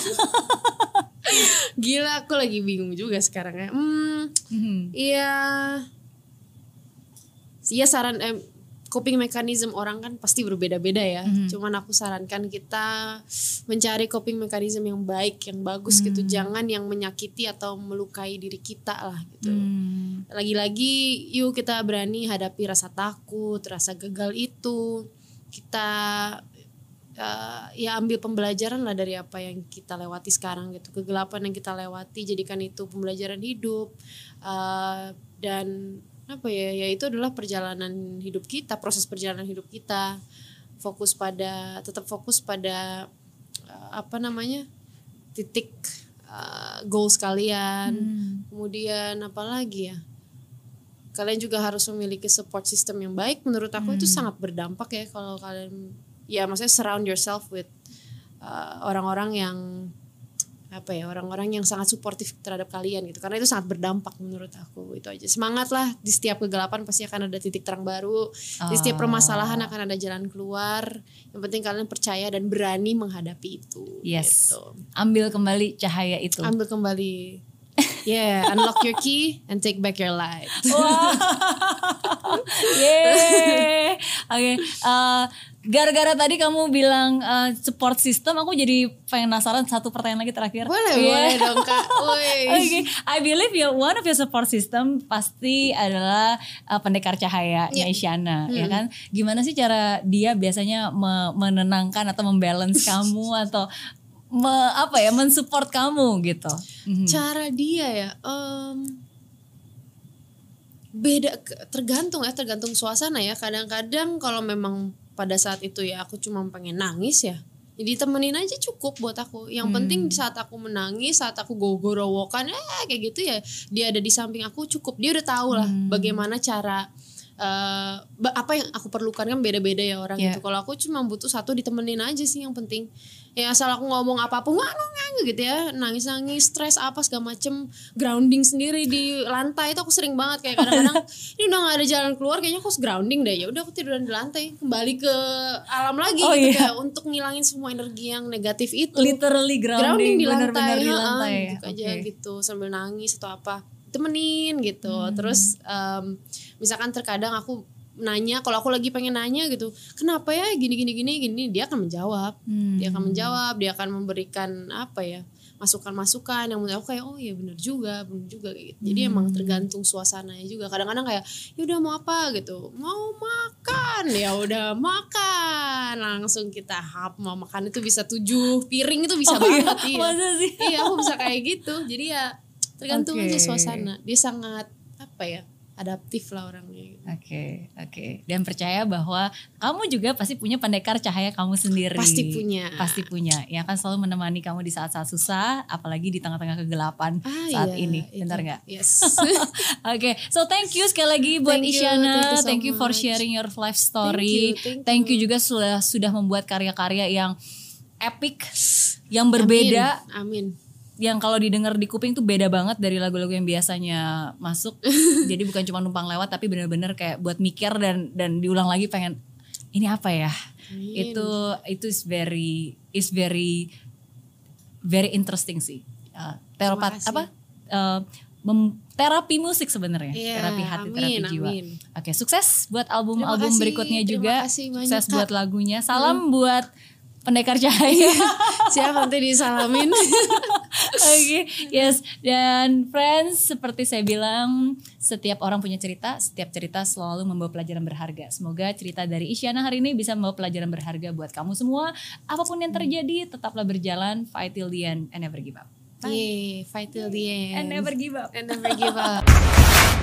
Gila, aku lagi bingung juga sekarang ya. Hmm, Mhm. iya. Iya saran eh, coping mechanism orang kan pasti berbeda-beda ya. Cuman aku sarankan kita mencari coping mechanism yang baik, yang bagus gitu. Jangan yang menyakiti atau melukai diri kita lah gitu. Hmm. lagi-lagi yuk kita berani hadapi rasa takut, rasa gagal itu. Kita eh, ya ambil pembelajaran lah dari apa yang kita lewati sekarang gitu. Kegelapan yang kita lewati jadikan itu pembelajaran hidup. Eh, dan apa ya? Ya itu adalah perjalanan hidup kita, proses perjalanan hidup kita. Fokus pada tetap fokus pada eh, apa namanya? titik eh, goals kalian kemudian apa lagi ya kalian juga harus memiliki support system yang baik menurut aku itu sangat berdampak ya kalau kalian ya maksudnya surround yourself with uh, orang-orang yang apa ya orang-orang yang sangat suportif terhadap kalian gitu karena itu sangat berdampak menurut aku itu aja semangat lah di setiap kegelapan pasti akan ada titik terang baru di setiap permasalahan akan ada jalan keluar yang penting kalian percaya dan berani menghadapi itu Yes. gitu. Ambil kembali cahaya itu. ambil kembali yeah unlock your key and take back your life Wah. Yeay. Oke. eh, gara-gara tadi kamu bilang eh, support system, aku jadi pengen penasaran satu pertanyaan lagi terakhir. boleh Iya. boleh dong kak. Oke, I believe your one of your support system pasti adalah uh, pendekar cahaya Iya. Isyana, Hmm. ya kan? Gimana sih cara dia biasanya me- menenangkan atau membalance kamu atau me- apa ya, mensupport kamu gitu? Mhm. cara dia ya em, beda tergantung ya tergantung suasana ya. Kadang-kadang kalau memang pada saat itu ya aku cuma pengen nangis ya jadi temenin aja cukup buat aku. Yang penting di saat aku menangis saat aku gogorowokan eh kayak gitu ya dia ada di samping aku cukup. Dia udah tahu lah bagaimana cara eh, ba- apa yang aku perlukan kan beda-beda ya orang Iya. gitu. Kalau aku cuma butuh satu ditemenin aja sih yang penting. Ya asal aku ngomong apa pun nggak nggak gitu ya. Nangis nangis stres apa segala macem. Grounding sendiri di lantai itu aku sering banget. Kayak kadang-kadang ini udah nggak ada jalan keluar kayaknya aku harus grounding deh. Ya udah aku tiduran di lantai. Kembali ke alam lagi Oh, gitu iya. kayak untuk ngilangin semua energi yang negatif itu. Literally grounding, grounding di lantai, di ha-ha, lantai. gitu aja Oke. gitu. Sambil nangis atau apa temenin gitu. Hmm. terus em, misalkan terkadang aku nanya kalau aku lagi pengen nanya gitu kenapa ya gini gini gini gini? Dia akan menjawab. Hmm. dia akan menjawab dia akan memberikan apa ya masukan-masukan yang menurut aku kayak oh iya benar juga benar juga gitu. Jadi emang Hmm. tergantung suasananya juga. Kadang-kadang kayak ya udah mau apa? gitu. Mau makan. Ya udah makan. Langsung kita hap mau makan itu bisa tujuh piring itu bisa Oh iya, banget iya. Sih? iya aku bisa kayak gitu. Jadi ya tergantung Oke. aja suasana dia sangat apa ya adaptif lah orangnya gitu. Oke, oke. Dan percaya bahwa kamu juga pasti punya pendekar cahaya kamu sendiri. pasti punya Pasti punya. Yang akan selalu menemani kamu di saat-saat susah, apalagi di tengah-tengah kegelapan Ah, saat iya, ini. Benar nggak? yes Oke, so thank you sekali lagi buat Thank you, Isyana. thank you so thank you for sharing your life story. Thank you, thank Thank you you. juga sudah sudah membuat karya-karya yang epic, yang berbeda, amin, amin. Yang kalau didengar di kuping tuh beda banget dari lagu-lagu yang biasanya masuk. Jadi bukan cuma numpang lewat tapi benar-benar kayak buat mikir dan dan diulang lagi pengen ini apa ya? Amin. Itu itu is very is very very interesting sih. Uh, terapat kasih. apa? Uh, mem- terapi musik sebenarnya, Iya, terapi hati, amin, terapi jiwa. amin. Oke, sukses buat album-album kasih, berikutnya juga. banyak, sukses. Hmm. buat lagunya. Salam buat pendekar cahaya. siap nanti disalamin Oke, yes. Dan friends, seperti saya bilang, setiap orang punya cerita, setiap cerita selalu membawa pelajaran berharga. Semoga cerita dari Isyana hari ini bisa membawa pelajaran berharga buat kamu semua. Apa pun yang terjadi, tetaplah berjalan, fight till the end, and never give up. Yeay, fight till the end And never give up. and never give up